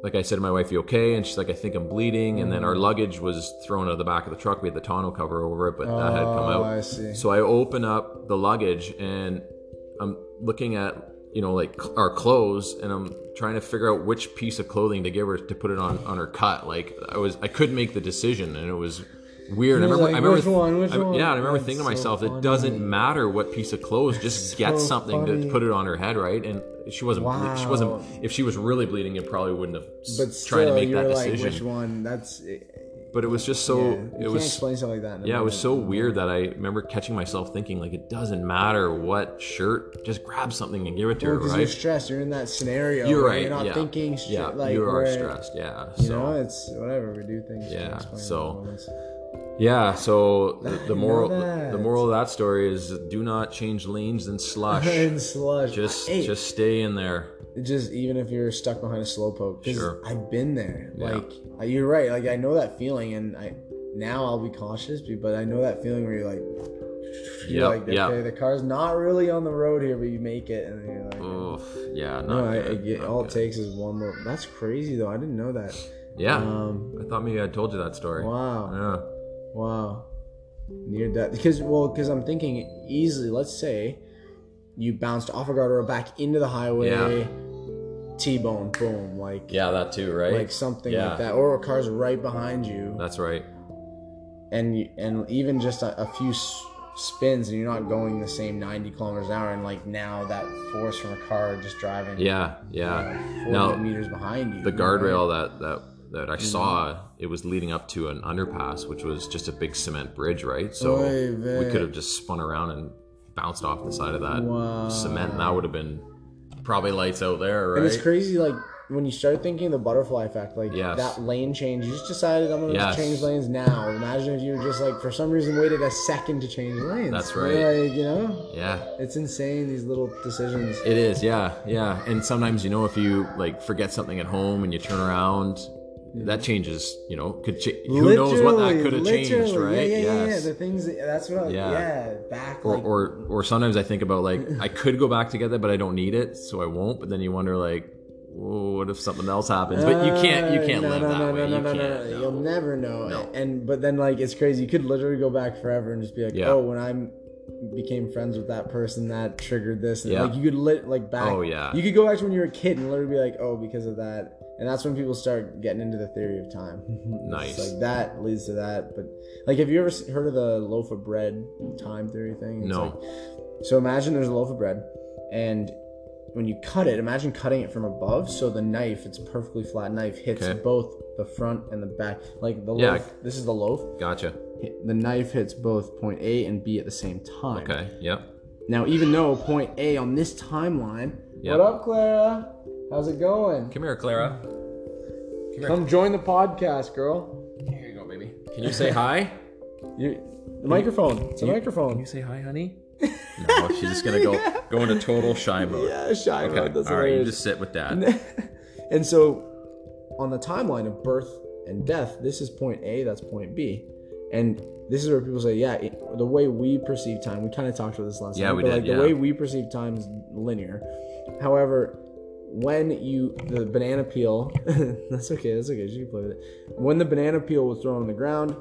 like I said to my wife, "You okay?" And she's like, "I think I'm bleeding." And then our mm. luggage was thrown out of the back of the truck. We had the tonneau cover over it, but that had come Oh, out. I see. So I open up the luggage and I'm looking at you know like cl- our clothes and I'm trying to figure out which piece of clothing to give her to put it on on her cut. Like I was I couldn't make the decision and it was weird. I remember like, I remember "Which one? Which I- one?" yeah, I remember That's thinking to so myself, it doesn't matter what piece of clothes, just get something funny. to put it on her head, right? And she wasn't ble- she wasn't if she was really bleeding, it probably wouldn't have But tried to make that like, decision. which one? That's eh, but it was just so yeah, it can't was explain stuff like that. yeah, it was so weird that I remember catching myself thinking like it doesn't matter what shirt, just grab something and give it to Well, her, 'cause you're stressed. You're in that scenario. You're right. You're not yeah. thinking. Shit, yeah, like you are where, stressed. Yeah. You know, it's whatever we do things. Yeah, so-. Yeah. So the, the moral the, moral of that story is do not change lanes in slush. in slush. just Hey, just stay in there. just even if you're stuck behind a slowpoke. Sure. I've been there. Yeah. Like you're right. Like I know that feeling, and I now I'll be cautious, but I know that feeling where you're like, Yep, like, yep. okay, the car's not really on the road here, but you make it, and you're like. Oof, yeah, not No, I, I good, get, all it takes is one more. That's crazy though. I didn't know that. Yeah, Um, I thought maybe I told you that story. wow. Yeah, Wow. Near death. Because well, because I'm thinking easily. Let's say you bounced off a guardrail back into the highway, Yeah. T-bone, boom, like yeah, that too, right? like something Yeah. like that, or a car's right behind you, That's right. and you, and even just a, a few s- spins, and you're not going the same 90 kilometers an hour, and like now that force from a car just driving, Yeah, yeah. 400 Now, meters behind you. the guardrail that that that Mm-hmm. I saw, it was leading up to an underpass, which was just a big cement bridge, right? So Oy we could have just spun around and bounced off the side of that Wow. cement, and that would have been probably lights out there, right? And it's crazy, like when you start thinking the butterfly effect, like Yes. that lane change. You just decided I'm gonna Yes. change lanes now. Imagine if you just like for some reason waited a second to change lanes. That's You're right. Like you know, Yeah, it's insane these little decisions. it is. Yeah, yeah. And sometimes you know if you like forget something at home and you turn around. That changes, you know. Could cha- who knows what that could have changed, right? Yeah, yeah, yeah, The things that, that's what. I, Yeah. yeah. back or, like or or sometimes I think about like I could go back together, but I don't need it, so I won't. But then you wonder like, whoa, what if something else happens? But you can't you Uh, can't no, live no, that no, way. No, no, you no, can't. no. You'll never know. No. And but then like it's crazy. You could literally go back forever and just be like, Yeah. oh, when I became friends with that person, that triggered this. And Yeah. Like you could lit like back. Oh, yeah. You could go back to when you were a kid and literally be like, oh, because of that. And that's when people start getting into the theory of time. It's Nice. like that leads to that. But like, have you ever heard of the loaf of bread time theory thing? It's No. like- so imagine there's a loaf of bread, and when you cut it, imagine cutting it from above. So the knife, it's a perfectly flat knife, hits Okay. both the front and the back. Like the Yeah. loaf. This is the loaf. Gotcha. The knife hits both point A and B at the same time. Okay. Yep. Now, even though point A on this timeline. Yep. What up, Clara? How's it going? Come here, Clara. Come here. Come join the podcast, girl. Here you go, baby. Can you say hi? You, the microphone. It's a Can microphone. you say hi, honey? No, she's just gonna go go into total shy mode. Yeah, shy Okay. mode. That's All right. You just sit with dad. and so on the timeline of birth and death, this is point A, that's point B. And this is where people say, yeah, it, the way we perceive time, we kind of talked about this last Yeah, time, we but did, like yeah. the way we perceive time is linear. However, when you the banana peel, that's okay, that's okay, you can play with it. When the banana peel was thrown on the ground,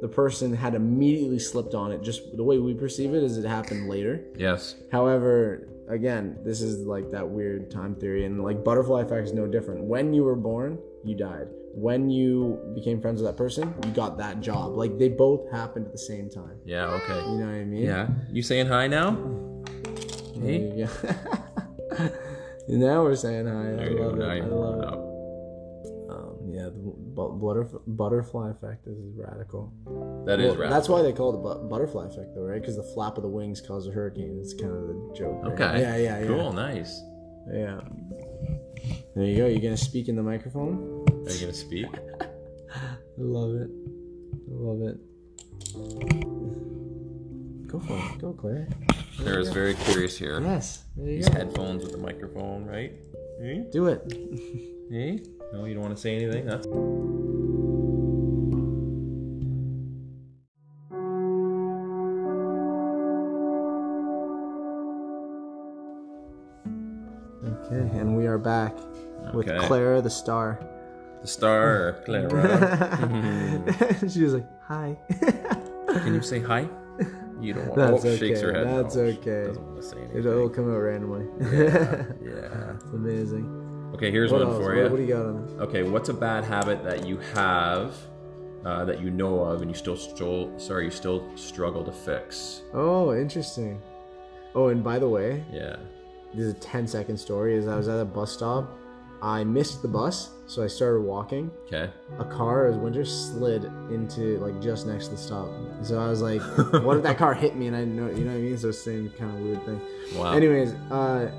the person had immediately slipped on it. Just the way we perceive it is it happened later. yes. However, again, this is like that weird time theory, and like butterfly effect is no different. When you were born, you died. When you became friends with that person, you got that job. Like they both happened at the same time. Yeah. Okay. You know what I mean? Yeah. You saying hi now? Hey. Yeah. now we're saying hi. I go. love it. I love it. Um, yeah, the bu- butterf- butterfly effect is radical. That is Well, right. That's why they call it the bu- butterfly effect, though, right? Because the flap of the wings causes a hurricane. It's kind of the joke. right? Okay. Yeah, yeah, yeah. Cool. Nice. Yeah. There you go. You're gonna speak in the microphone. Are you gonna speak? I love it. I love it. Go for it. Go, Claire. Clara's very curious here. Yes. These go. headphones with the microphone, right? Hey? Do it. Hey? No, you don't want to say anything? That's Okay, and we are back with Okay. Clara the Star. the star or Clara. Mm-hmm. she was like, "Hi." Can you say hi? You don't want. That's oh, shakes her okay, head. that's no, okay. Doesn't want to say anything. It'll come out randomly. Yeah. it's amazing. Okay, here's What one else? for What, you. what do you got on this? Okay, what's a bad habit that you have uh, that you know of and you still still sorry you still struggle to fix? Oh, interesting. Oh, and by the way, Yeah. this is a 10 second story. Is I was at a bus stop. I missed the bus, so I started walking. Okay. A car as winter slid into like just next to the stop. So I was like, what if that car hit me and I didn't know? You know what I mean? So same kind of weird thing. Wow. Anyways, uh,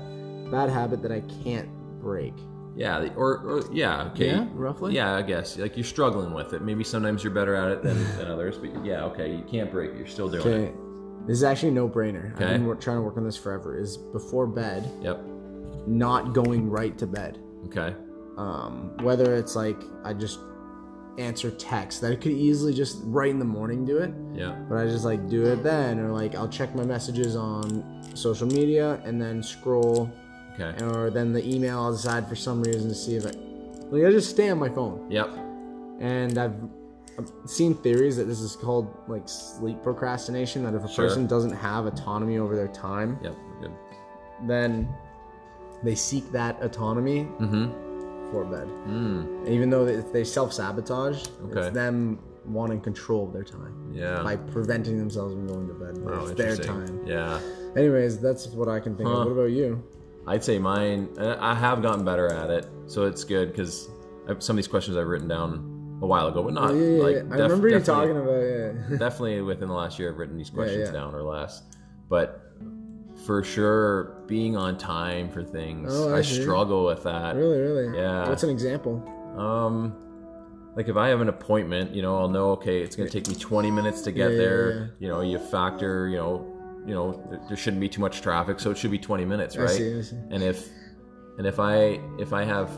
bad habit that I can't break. Yeah. Or, or yeah. Okay. Yeah, roughly? Yeah, I guess. Like you're struggling with it. Maybe sometimes you're better at it than, than others, but yeah. Okay. You can't break it. You're still doing Okay, it. this is actually no brainer. Okay. I've been trying to work on this forever. Is before bed, Yep. not going right to bed. Okay. um, whether it's like I just answer text that I could easily just right in the morning do it, Yeah. but I just like do it then, or like I'll check my messages on social media and then scroll, Okay. or then the email I'll decide for some reason to see if I like I just stay on my phone, Yep. and I've, I've seen theories that this is called like sleep procrastination. That if a Sure. person doesn't have autonomy over their time, Yep. Good. then they seek that autonomy Mm-hmm. for bed. Mm. Even though they, they self sabotage, Okay. it's them wanting control of their time Yeah. by preventing themselves from going to bed. Wow, it's their time. Yeah. Anyways, that's what I can think Huh. of. What about you? I'd say mine. I have gotten better at it, so it's good because some of these questions I've written down a while ago, but not Oh, yeah, yeah, like. yeah. I remember you talking about it. definitely within the last year, I've written these questions down or less. But for sure, being on time for things, Oh, I I, struggle with that. really, really. Yeah. What's an example? Um, like if I have an appointment, you know, I'll know okay, it's gonna take me 20 minutes to get Yeah, yeah, there. yeah. You know, you factor, you know, you know, there, shouldn't be too much traffic, so it should be 20 minutes, I right? see, I see. And if and if I if I have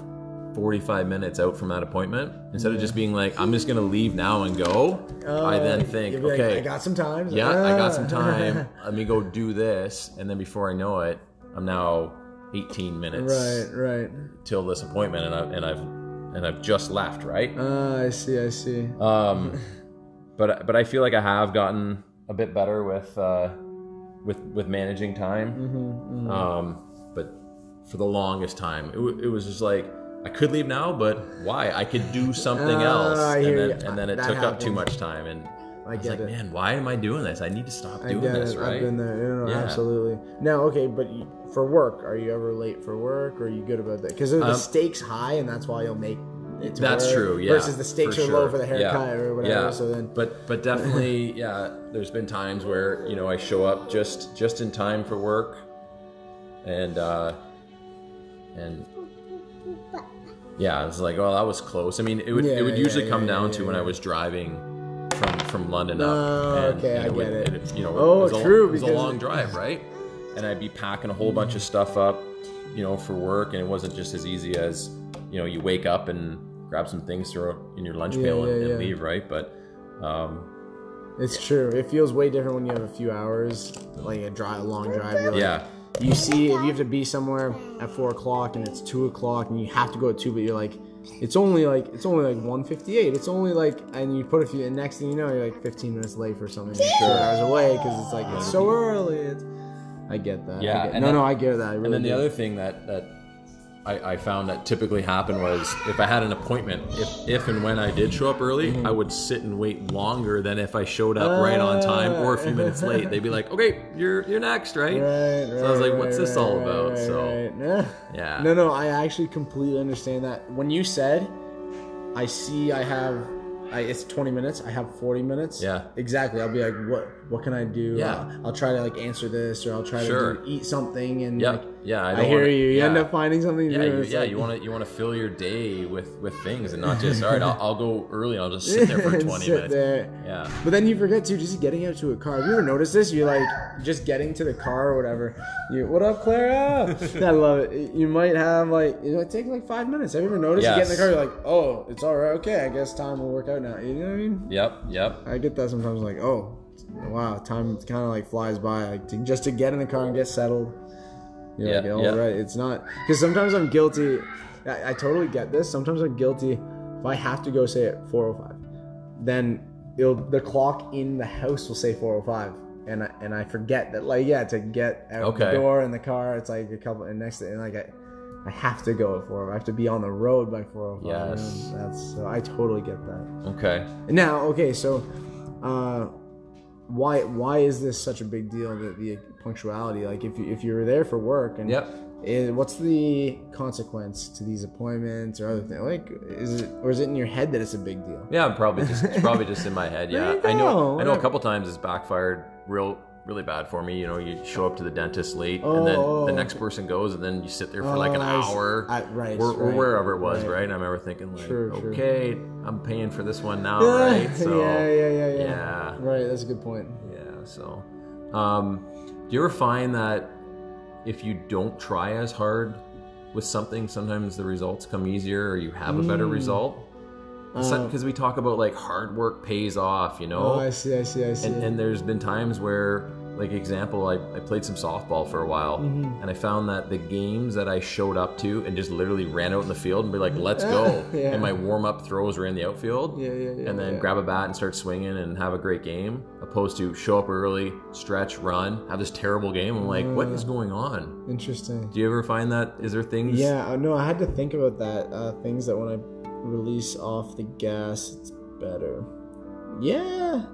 45 minutes out from that appointment, instead of just being like, I'm just gonna leave now and go, I then Uh, think, you'd like, okay, I got some time. yeah, I got some Ah. time. Let me go do this, and then before I know it, I'm now 18 minutes right, right. till this appointment, and I've and I've and I've just left, right? Ah, I see, I see. Um, but but I feel like I have gotten a bit better with uh, with with managing time. Mm-hmm, Um, but for the longest time, it, w- it was just like I could leave now, but why? I could do something Ah, else, and then, and then it That took up too much time, and I I was like, it. man, why am I doing this? I need to stop I doing this, it. right? I've been there. No, no, Yeah. absolutely. Now, okay, but you, for work, are you ever late for work? Or are you good about that? Because the Um, stakes high, and that's why you'll make it. To That's work, true. Yeah. Versus the stakes are low for the Yeah. haircut or whatever. Yeah. So then, but but definitely, yeah. There's been times where you know I show up just just in time for work, and uh, and yeah, it's like, oh, that was close. I mean, it would Yeah, it would yeah, usually come yeah, down yeah, to when I was driving from from London up. Oh, and, okay, I it would, get it. you know, Oh, it was a, true, It was a because- long drive, right? And I'd be packing a whole bunch of stuff up, you know, for work, and it wasn't just as easy as you know, you wake up and grab some things, throw it in your lunch Yeah, pail, and, yeah, and yeah. leave, right? But um, it's true. It feels way different when you have a few hours, like a drive, a long drive. You're like, yeah, You see, if you have to be somewhere at four o'clock and it's two o'clock and you have to go at two, but you're like, it's only like it's only like one fifty eight. It's only like, and you put a few, and next thing you know, you're like fifteen minutes late for something. You're four hours away because it's like it's so early. It's, I get that. I Yeah, get- and no, then- no, I get that. I really And then the do. other thing that that I, I found that typically happened was if I had an appointment, if if and when I did show up early, Mm-hmm. I would sit and wait longer than if I showed up right on time or a few minutes late. They'd be like, "Okay, you're you're next, right?" Right, right, So I was like, right, "What's this all about?" so. Yeah. yeah, No, no, I actually completely understand that. When you said, I see I have, I, it's 20 minutes, I have 40 minutes. Yeah. Exactly. I'll be like, what What can I do? Yeah. I'll, I'll try to like answer this or I'll try Sure. to do, eat something and Yep. like, yeah. I, I, hear wanna- you. You end up finding something Yeah, you, yeah, like- you want to you want to fill your day with with things and not just all right. I'll, I'll go early. I'll just sit there for twenty Sit minutes. there. Yeah, But then you forget too, just getting out to a car. Have you ever noticed this? You're like just getting to the car or whatever. You, what up, Clara? I love it. You might have like you know, it takes like five minutes. Have you ever noticed? You get in the car, you're like, oh, it's all right. Okay, I guess time will work out now. You know what I mean? yep, yep. I get that sometimes. Like, oh, wow, time kind of like flies by. Like to, just to get in the car and get settled. You're Yeah, like, all right, yeah. it's not because sometimes I'm guilty. I, I totally get this. Sometimes I'm guilty if I have to go say at 4:05, then it'll the clock in the house will say 4:05, and I, and I forget that like yeah to get out Okay. the door in the car it's like a couple and next and like I. I have to go at four. I have to be on the road by four. Yes. that's so I totally get that. Okay. Now, okay, so uh, why why is this such a big deal? The, the punctuality, like if you, if you were there for work, and Yep. what's the consequence to these appointments or other things? Like, is it or is it in your head that it's a big deal? Yeah, probably just it's probably just in my head. Yeah, I know. I know a couple times it's backfired real really bad for me. You know, you show up to the dentist late, and then Oh. the next person goes, and then you sit there for like an Oh, hour, I- right, or, or right, wherever it was, right. right? And I remember thinking like, Sure, sure. okay, I'm paying for this one now, right? So yeah, yeah, yeah, yeah, yeah. Right, that's a good point. yeah. So, um, do you ever find that if you don't try as hard with something, sometimes the results come easier, or you have a better Mm. result? Uh, Because we talk about like hard work pays off, you know. Oh, I see, I see, I see. and, and there's been times where like example I, I played some softball for a while Mm-hmm. and i found that the games that i showed up to and just literally ran out in the field and be like let's go Yeah. and my warm-up throws were in the outfield yeah, yeah, yeah. and then yeah. grab a bat and start swinging and have a great game opposed to show up early stretch run have this terrible game i'm like what is going on Interesting. do you ever find that is there things Yeah, uh, no, I had to think about that. Uh, things that when I release off the gas, it's better. Yeah.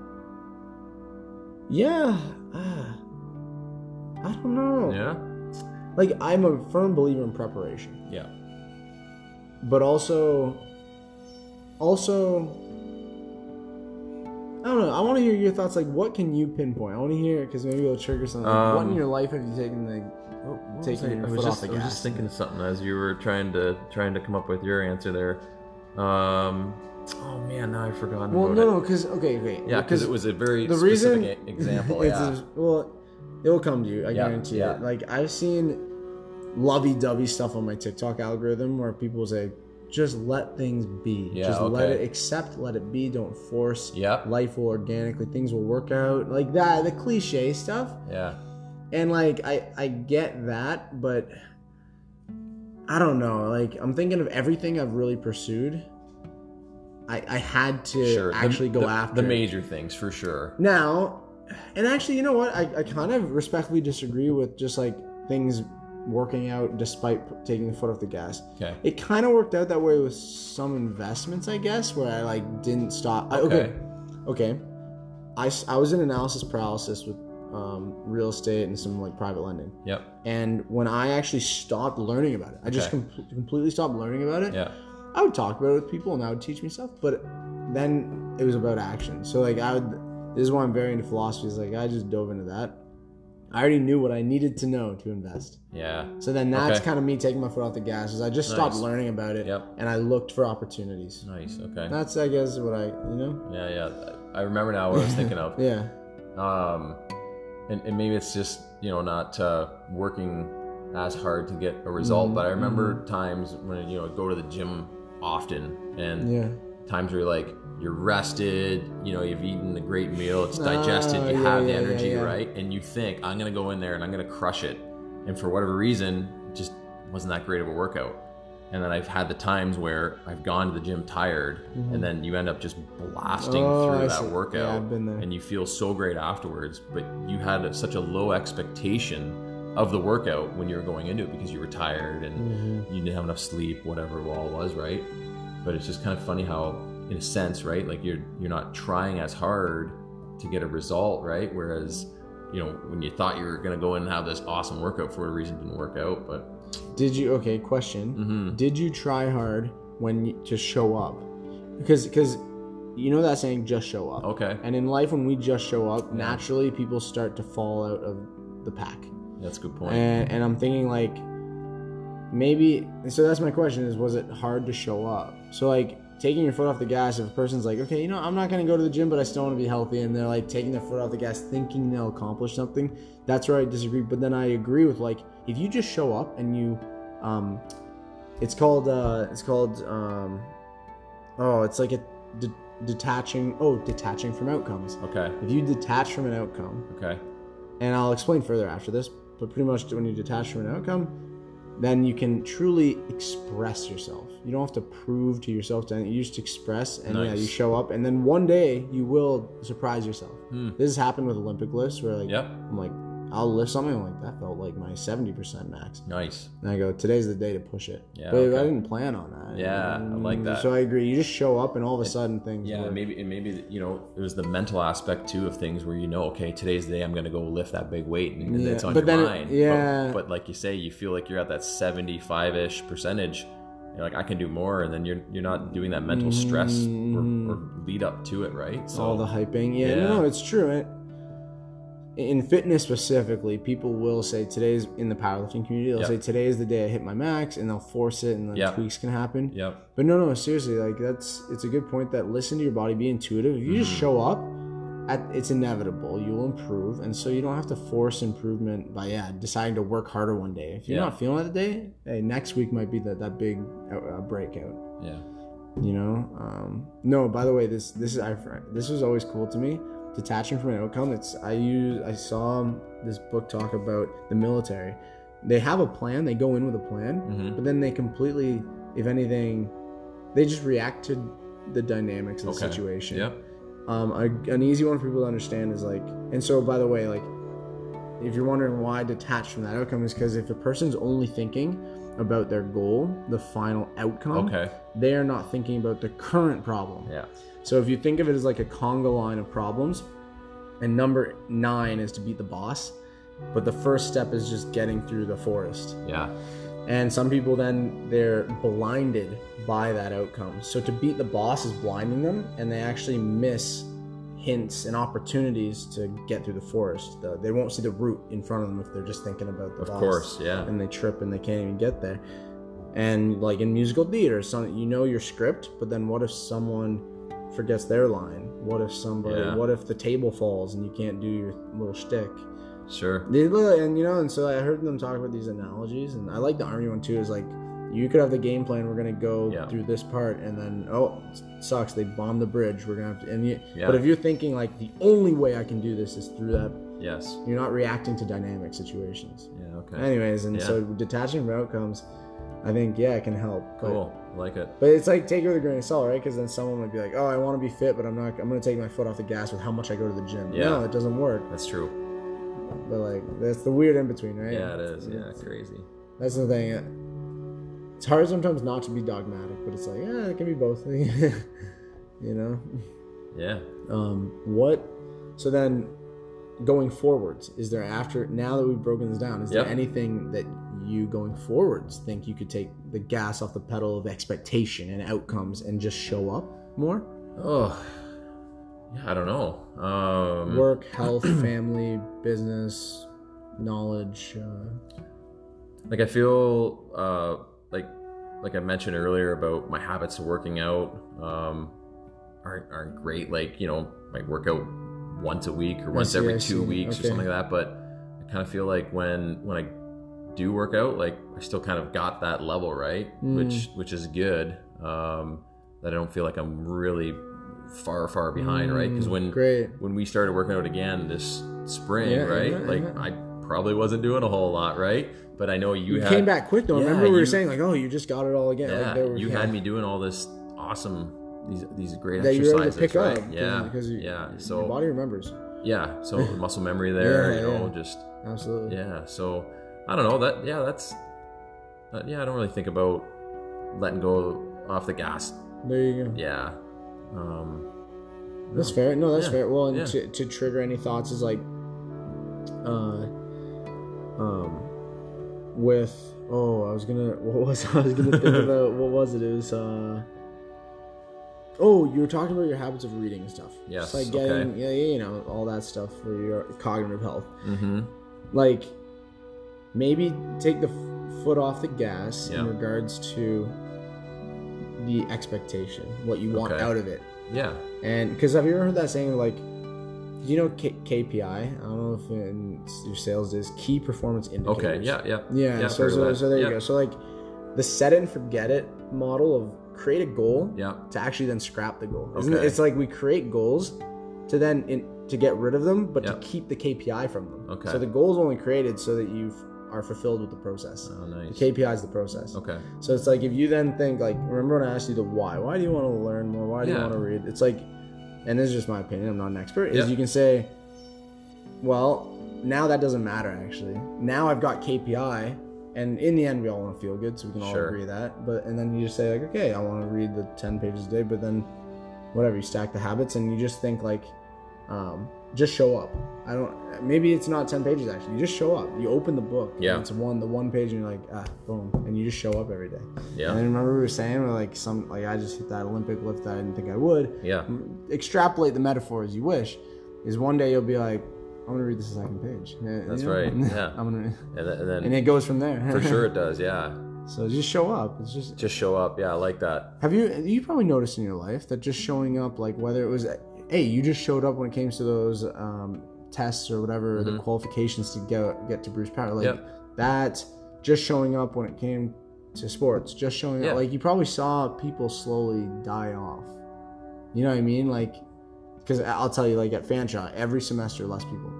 Yeah. Ah. I don't know. yeah Like, I'm a firm believer in preparation, yeah but also, also, I don't know. I want to hear your thoughts. Like, what can you pinpoint? I want to hear because maybe it'll trigger something. Like, what in Um, your life have you taken the taking I- your I was foot just, off the I was just thinking of something as you were trying to trying to come up with your answer there. Um, oh man, now I've forgotten. Well, no, it. no, because okay, okay. Yeah, because it was a very the specific reason e- example. it's yeah. a- well, it'll come to you. I Yeah, guarantee yeah. it. Like I've seen lovey-dovey stuff on my TikTok algorithm where people say, "Just let things be. Yeah, Just let it accept. Let it be. Don't force. yeah, Life will organically. Things will work out. Like that. The cliche stuff. yeah, And like I, I get that, but I don't know. Like I'm thinking of everything I've really pursued. I, I had to sure. The- actually go the, after the major things for sure. Now, and actually, you know what? I, I kind of respectfully disagree with just like things working out despite taking the foot off the gas. Okay. It kind of worked out that way with some investments, I guess, where I like didn't stop. I, okay. Okay. I, s- I was in analysis paralysis with um, real estate and some like private lending. Yep. And when I actually stopped learning about it, I just Okay. com- completely stopped learning about it. Yeah. I would talk about it with people and that would teach me stuff, but then it was about action. So like I would this is why I'm very into philosophy, is like I just dove into that. I already knew what I needed to know to invest. Yeah. So then that's Okay. kind of me taking my foot off the gas is I just stopped learning about it Yep. and I looked for opportunities. Nice. Okay. That's I guess what I you know? Yeah, yeah. I remember now what I was thinking of. Yeah. um, and, and maybe it's just you know not uh, working as hard to get a result. Mhm, But I remember times when you know I go to the gym often, and Yeah. times where you're like you're rested, you know, you've eaten a great meal, it's digested, Oh, you yeah, have the yeah, energy, right? And you think I'm gonna go in there and I'm gonna crush it, and for whatever reason, it just wasn't that great of a workout. And then I've had the times where I've gone to the gym tired, and then you end up just blasting Mm-hmm. Oh, through I that see. Yeah, workout, I've been there. and you feel so great afterwards. But you had such a low expectation of the workout when you were going into it because you were tired and Mm-hmm. you didn't have enough sleep, whatever it all was, right? But it's just kind of funny how, in a sense, right, like you're you're not trying as hard to get a result, right? Whereas, you know, when you thought you were gonna go in and have this awesome workout for a reason, it didn't work out. But Did you okay, question. Mhm. Did you try hard when you, to show up? Because because you know that saying just show up. okay, And in life when we just show up, naturally people start to fall out of the pack. that's a good point. And and I'm thinking like maybe so that's my question is was it hard to show up? So like taking your foot off the gas if a person's like, okay, you know, I'm not gonna go to the gym but I still wanna be healthy and they're like taking their foot off the gas thinking they'll accomplish something, that's where I disagree. But then I agree with like if you just show up and you um it's called uh it's called um oh it's like a de- detaching oh detaching from outcomes. Okay, If you detach from an outcome okay, and I'll explain further after this. But pretty much, when you detach from an outcome, then you can truly express yourself. You don't have to prove to yourself to anything. You just express, and yeah, you show up, and then one day you will surprise yourself. Hmm. This has happened with Olympic lifts, where like Yep. I'm like, I'll lift something I'm like that felt like my seventy percent max. Nice. And I go, today's the day to push it. Yeah, but I didn't plan on that. Yeah, I like mm, that. So I agree. You just show up, and all of a sudden things. Yeah, work. maybe and maybe you know it was the mental aspect too of things where you know, okay, today's the day I'm gonna go lift that big weight and, and Yeah, it's on but your then it- mind. yeah. But, but like you say, you feel like you're at that 75 ish percentage. You're like, I can do more, and then you're you're not doing that mental stress or, or mm. lead up to it, right? So all the hyping. Yeah, Yeah. no, no, it's true. It, in fitness specifically, people will say today's in the powerlifting community. They'll Yep. say today is the day I hit my max, and they'll force it, and then Yep. tweaks can happen. Yep. But no, no, seriously, like that's it's a good point that listen to your body, be intuitive. If you just Mm-hmm. show up, at, it's inevitable. You will improve, and so you don't have to force improvement by yeah deciding to work harder one day. If you're Yeah. not feeling it today, hey, next week might be that that big uh, uh, breakout Yeah. you know um no by the way this this is I this was always cool to me detaching from an outcome it's i use i saw this book talk about the military they have a plan they go in with a plan Mhm. but then they completely if anything they just react to the dynamics of the situation Yep. um, a, an easy one for people to understand is like, and so by the way, like, if you're wondering why detached from that outcome is because if a person's only thinking about their goal, the final outcome, Okay. they are not thinking about the current problem. Yeah. So if you think of it as like a conga line of problems, and number nine is to beat the boss, but the first step is just getting through the forest. Yeah. And some people then they're blinded by that outcome. So to beat the boss is blinding them, and they actually miss hints and opportunities to get through the forest. The, they won't see the route in front of them if they're just thinking about the Of boss. course. Yeah. And they trip and they can't even get there. And like in musical theater, some you know your script, but then what if someone forgets their line? What if somebody? Yeah. What if the table falls and you can't do your little shtick? Sure. They and you know, and so I heard them talk about these analogies, and I like the army one too. Is like you could have the game plan. We're gonna go Yeah. through this part, and then oh, sucks. They bombed the bridge. We're gonna have to. And you, Yeah. but if you're thinking like the only way I can do this is through that, Yes. you're not reacting to dynamic situations. Yeah. Okay. Anyways, and Yeah. so detaching from outcomes, I think yeah, it can help. But, Cool. Like it. But it's like take it with a grain of salt, right? Because then someone would be like, "Oh, I want to be fit, but I'm not. I'm gonna take my foot off the gas with how much I go to the gym." Yeah. No, it doesn't work. That's true. But like that's the weird in between, right? Yeah, it is. Yeah. it's, Crazy. That's the thing. It's hard sometimes not to be dogmatic, but it's like, yeah, it can be both. you know. Yeah. Um, what? So then, going forwards, is there after now that we've broken this down, is Yep. there anything that you going forwards think you could take the gas off the pedal of expectation and outcomes and just show up more? Oh. Yeah. I don't know. Um, Work, health, family, business, knowledge. Uh, like I feel uh, like I mentioned earlier about my habits of working out um, aren't aren't great. Like you know, I work out once a week or once see, every two weeks Okay. or something like that. But I kind of feel like when when I do work out, like I still kind of got that level right, Mm. which which is good. Um, that I don't feel like I'm really far far behind, right? Because mm, when great. when we started working out again this spring, Yeah, right? yeah, like yeah. I probably wasn't doing a whole lot, right? But I know you, You, had came back quick though. Yeah, Remember we were you- saying like, oh, you just got it all again. yeah, like, were- you yeah. had me doing all this awesome these these great that you were able exercises, to pick right? up. yeah, because you, yeah. your So body remembers. yeah, so muscle memory there, Yeah, you know, yeah. just Absolutely. yeah. So I don't know that. Yeah, that's that, yeah. I don't really think about letting go off the gas. There you go. Yeah, um, That's fair. No, that's Yeah, fair. Well, and yeah. to, to trigger any thoughts is like, uh, um, with oh, I was gonna what was I was gonna think about what was it? It was uh. Oh, you were talking about your habits of reading and stuff. Yes, Just like getting, yeah, yeah, you know, all that stuff for your cognitive health. mm-hmm. like maybe take the f- foot off the gas Yeah. in regards to the expectation what you want Okay. out of it yeah, and because have you ever heard that saying like you know K- kpi i don't know if in your sales is key performance indicators okay, yeah, yeah, yeah, I've so, so, so there Yeah. you go so like the set and forget it model of create a goal Yeah, to actually then scrap the goal. Isn't Okay. it? It's like we create goals to then in, to get rid of them, but Yeah. to keep the KPI from them. Okay. So the goal is only created so that you are fulfilled with the process. Oh, nice. The KPI is the process. Okay. So it's like if you then think like, remember when I asked you the why? Why do you want to learn more? Why do you want to read? It's like, and this is just my opinion. I'm not an expert. Is you can say, well, now that doesn't matter actually. Now I've got KPI, and in the end we all want to feel good, so we can all Sure. agree that. But and then you just say like, okay, I want to read the 10 pages a day, but then whatever you stack the habits, and you just think like, um, just show up. I don't. Maybe it's not 10 pages actually. You just show up. You open the book. and Yeah. It's one the one page, and you're like, ah, boom, and you just show up every day. Yeah. And then remember we were saying we're like some like I just hit that Olympic lift that I didn't think I would. Yeah. Extrapolate the metaphor as you wish. Is one day you'll be like, I'm gonna read the second page. Yeah, That's you know? right, yeah. I'm gonna, And, then- and then and it goes from there. for sure it does. Yeah. so just show up. It's just. Just show up. Yeah, I like that. Have you you probably noticed in your life that just showing up, like whether it was, hey, you just showed up when it came to those um, tests or whatever the qualifications to get get to Bruce Power, like Mm-hmm. Yep. that. Just showing up when it came to sports, just showing Yeah. up, like you probably saw people slowly die off. You know what I mean? Like, because I'll tell you, like at Fanshawe, every semester less people in the program,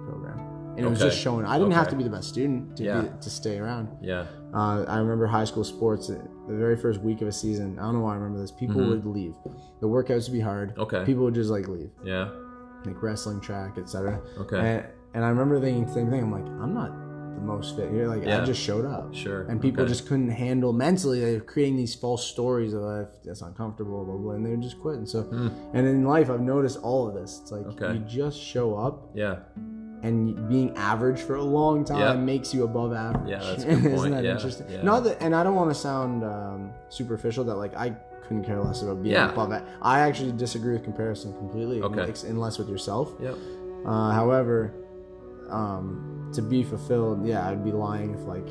and it was just showing. I didn't have to be the best student to Yeah. be, to stay around. Yeah. Uh, I remember high school sports. uh, The very first week of a season, I don't know why I remember this. People would leave. The workouts would be hard. Mm-hmm. Okay. People would just like leave, Yeah. like wrestling, track, etc. Okay. And, and I remember thinking the same thing. I'm like, I'm not the most fit here. Like Yeah. I just showed up. Sure. And people Okay. just couldn't handle mentally. They were creating these false stories of uh, that's uncomfortable, blah blah, blah, and they would just quit. And so, and in life, I've noticed all of this. It's like. Okay. you just show up, Yeah. And being average for a long time Yeah. makes you above average. Yeah, that's a good Isn't that Yeah, interesting? yeah. Not that, and I don't want to sound um, superficial. That like I couldn't care less about being above it. I actually disagree with comparison completely, Okay. unless with yourself. Yep. Uh, however, um, to be fulfilled, yeah, I'd be lying if like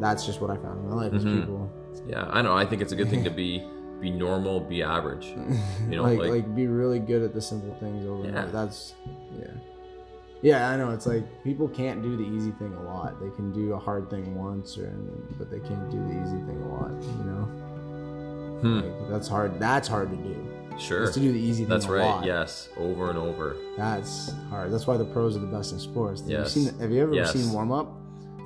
that's just what I found in my life. Mhm. people Yeah. I know. I think it's a good thing to be be normal, be average. You know, like, like, like be really good at the simple things over Yeah. That's yeah. Yeah, I know. It's like people can't do the easy thing a lot. They can do a hard thing once, or but they can't do the easy thing a lot. You know, Hmm. like, that's hard. That's hard to do. Sure. Is to do the easy thing. That's a right. lot. Yes. Over and over. That's hard. That's why the pros are the best in sports. Yes. Have you, seen, have you ever Yes. seen warm up?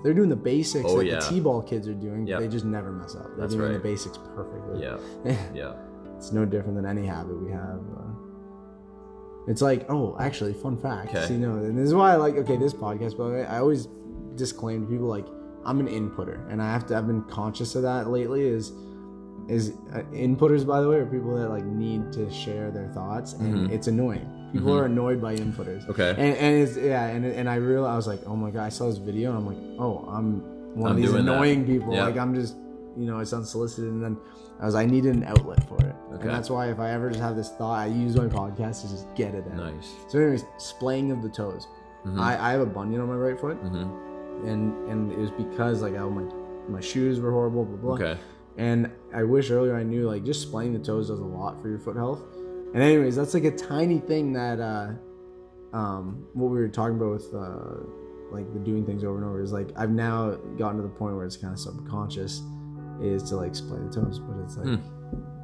They're doing the basics Oh, that yeah. the T-ball kids are doing. Yep. They just never mess up. They're That's doing the basics perfectly. Yeah. Yeah. it's no different than any habit we have. Uh, it's like, oh, actually, fun fact. Okay. See, no, and this is why I like. Okay, this podcast, by the way, I always disclaim to people like I'm an inputter, and I have to. I've been conscious of that lately. Is is uh, inputters, by the way, are people that like need to share their thoughts, and Mhm. it's annoying. People Mhm. are annoyed by inputters. Okay. And, and it's yeah, and and I realized I was like, oh my god, I saw this video, and I'm like, oh, I'm one I'm of these doing that. annoying people. Yeah. Like I'm just, you know, it's unsolicited, and then I was, I needed an outlet for it, Okay. and that's why if I ever just have this thought, I use my podcast to just get it out. Nice. So, anyways, splaying of the toes. Mhm. I, I have a bunion on my right foot, Mm-hmm. and and it was because like I, my my shoes were horrible, blah blah. Okay. And I wish earlier I knew like just splaying the toes does a lot for your foot health. And anyways, that's like a tiny thing that uh um what we were talking about with uh like the doing things over and over is like I've now gotten to the point where it's kind of subconscious is to like splay the toes, but it's like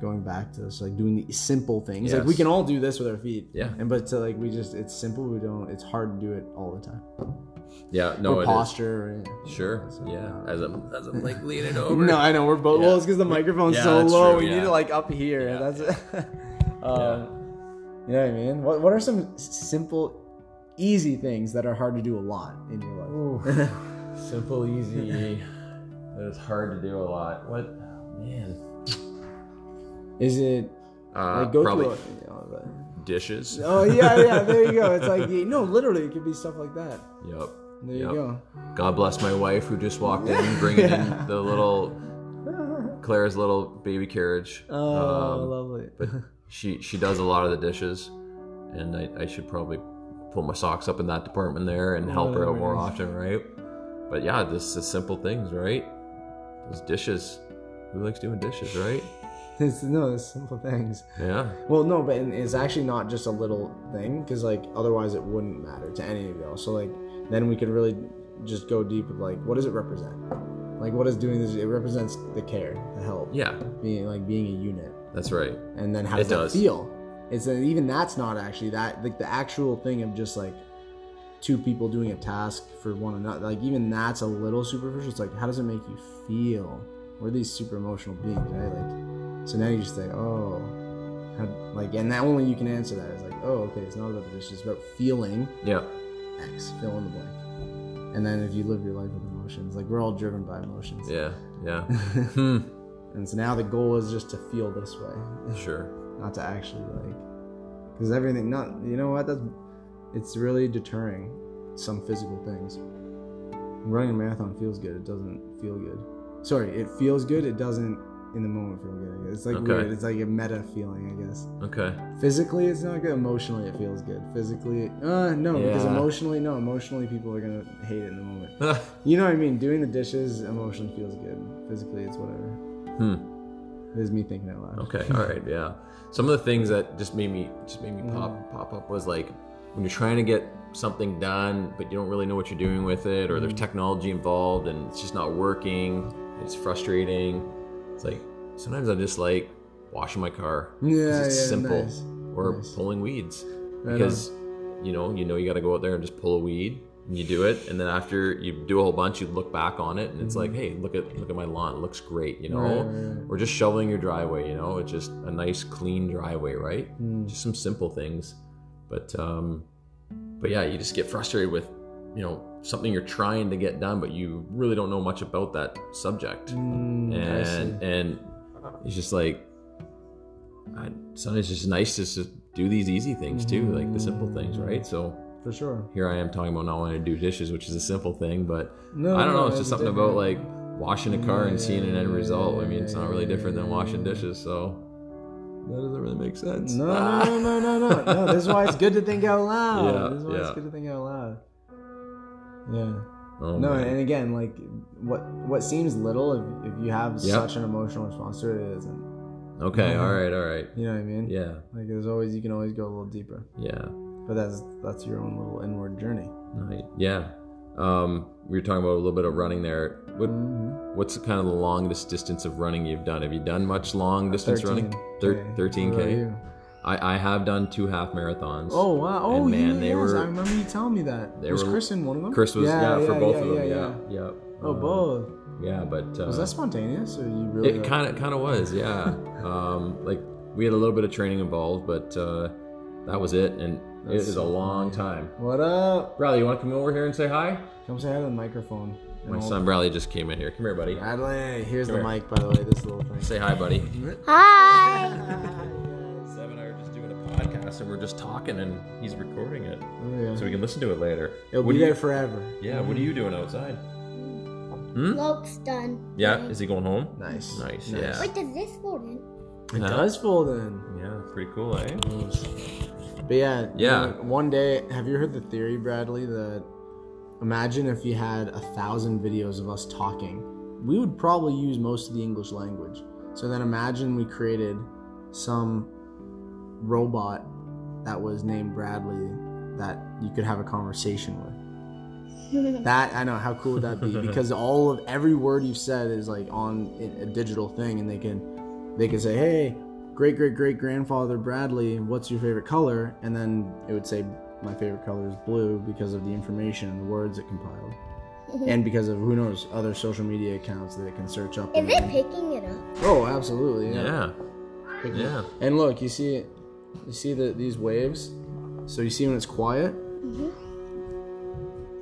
going back to this like doing the simple things. Like we. Can all do this with our feet. Yeah. And but to like we just it's simple, we don't it's hard to do it all the time. Yeah. No. or it is. posture or, Sure. So, Yeah. uh, As I'm as I'm like leaning over. No, I know we're both. Yeah. Well, it's because the microphone's Yeah, so low. true, we need it like up here. Yeah, That's it. um, You know what I mean? What What are some simple, easy things that are hard to do a lot in your life? Simple, easy. But it's hard to do a lot. What? Man. Is it Uh, like go probably through? A, you know, dishes. oh yeah, yeah. There you go. It's like no, literally, it could be stuff like that. Yep. There Yep. you go. God bless my wife who just walked in, bringing Yeah. in the little Claire's little baby carriage. Oh, Um, lovely. but she she does a lot of the dishes, and I, I should probably pull my socks up in that department there and help her out more Nice. often, right? But yeah, this is simple things, right? Those dishes. Who likes doing dishes, right? It's, no, it's simple things. Yeah. Well, no, but it's actually not just a little thing because like otherwise it wouldn't matter to any of y'all. So like then we could really just go deep with like what does it represent? Like what is doing this? It represents the care, the help, Yeah, being like being a unit, that's right. and then how It does it feel? It's that even that's not actually that like the actual thing of just like two people doing a task for one another. Like even that's a little superficial. It's like how does it make you feel? We're these super emotional beings, right? Like so now you just say, oh, how, like, and that only you can answer that. It's like, oh, okay, it's not about the dishes, it's about feeling Yeah. X, fill in the blank. And then if you live your life with emotions, like we're all driven by emotions. Yeah. Yeah. hmm. And so now the goal is just to feel this way, Sure. not to actually like, because everything, not, you know what, that's, it's really deterring some physical things. Running a marathon feels good, it doesn't feel good. Sorry, it feels good, it doesn't in the moment feel good. It's like Okay. weird, it's like a meta feeling, I guess. Okay. Physically, it's not good. Emotionally, it feels good. Physically, uh, no, because emotionally, no, emotionally, people are gonna hate it in the moment. You know what I mean? Doing the dishes emotionally feels good. Physically, it's whatever. hmm. This is me thinking out loud. Okay. All right. Yeah. Some of the things that just made me just made me pop pop up was like when you're trying to get something done, but you don't really know what you're doing with it, or Mm. there's technology involved and it's just not working. It's frustrating. It's like sometimes I just like washing my car. Yeah, it's yeah, simple. nice. Or Nice. pulling weeds Right because you know you know you got to go out there and just pull a weed. And you do it, and then after you do a whole bunch, you look back on it, and it's like, hey, look at look at my lawn, it looks great, you know. Mm-hmm. Right, right. Or just shoveling your driveway, you know, it's just a nice clean driveway, right? Mm. Just some simple things, but um, but yeah, you just get frustrated with, you know, something you're trying to get done, but you really don't know much about that subject, Mm, and and it's just like, I, sometimes it's just nice just to do these easy things too, like the simple things, right? So for sure. here I am talking about not wanting to do dishes, which is a simple thing, but No, I don't know. no, It's just something about like washing a car and seeing an end result. I mean, it's not really different than washing dishes, so that doesn't really make sense. No, no, no, no, no, no. No, this is why it's good to think out loud. Yeah, this is why it's good to think out loud. Yeah. Oh, no, man. and again, like what what seems little, if, if you have Yep. such an emotional response to it, it isn't. okay, all right, all right. You know what I mean? Yeah, Like there's always you can always go a little deeper, yeah, but that's that's your own little inward journey. right. yeah. Um, we were talking about a little bit of running there. What Mm-hmm. what's kind of the longest distance of running you've done? Have you done much long distance running? 13 What about k. I I have done two half marathons. Oh wow! Oh man, yeah, they yes, were- I remember you telling me that. they was were- Chris in one of them? Chris was yeah, for both of them. yeah, Yeah, yeah. Oh, Uh, both. Yeah, but uh, Was that spontaneous, or you really? It kind of kind of was, yeah. um, like we had a little bit of training involved, but uh, that was it, and it That's is so a long time. What up? Bradley, you want to come over here and say hi? Come say hi to the microphone. My And son Bradley just came in here. Come here, buddy. Bradley, here's Come the here. mic, by the way. This little thing. Say hi, buddy. Hi. Zev and I are just doing a podcast, and we're just talking, and he's recording it, Oh, yeah. so we can listen to it later. It'll What be do there you- forever. Yeah. What are you doing outside? Loke's done. Yeah. Is he going home? Nice. Nice. Nice. Yeah. Wait, does this fold in? It Huh? does fold in. Yeah. Pretty cool, eh? But yeah, Yeah. you know, one day, have you heard the theory, Bradley, that imagine if you had a thousand videos of us talking, we would probably use most of the English language. So then imagine we created some robot that was named Bradley that you could have a conversation with. That I know how cool would that be because all of every word you've said is like on a digital thing, and they can they can say, "Hey, great great great grandfather Bradley, what's your favorite color?" And then it would say, "My favorite color is blue" because of the information and the words it compiled, and because of who knows other social media accounts that it can search up. Is and- it picking it up? Oh, absolutely. Yeah. Pick it Yeah. And look, you see, it. you see the these waves. So you see when it's quiet, mm-hmm.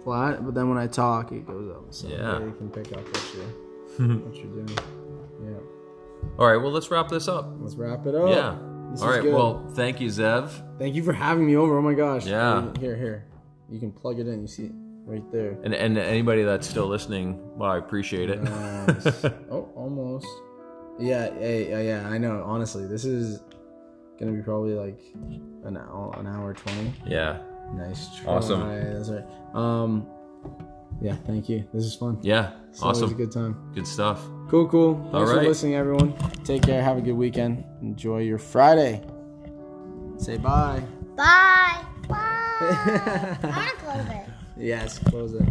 flat, but then when I talk, it goes up. So Yeah. you can pick up what you're what you're doing. All right. Well, let's wrap this up. Let's wrap it up. Yeah. This All is good. Well, thank you, Zev. thank you for having me over. Oh my gosh. Yeah. Here, here. You can plug it in. You see it right there. And and anybody that's still listening, well, I appreciate it. Nice. oh, almost. Yeah, yeah, yeah, yeah. I know. Honestly, this is gonna be probably like an hour, an hour twenty. yeah. Nice try. Awesome. That's right. Um, yeah, thank you. This is fun. Yeah. It's awesome. a good time. Good stuff. Cool, cool. Thanks All for listening, everyone. Take care. Have a good weekend. Enjoy your Friday. Say bye. Bye. Bye. I want to close it. yes, close it.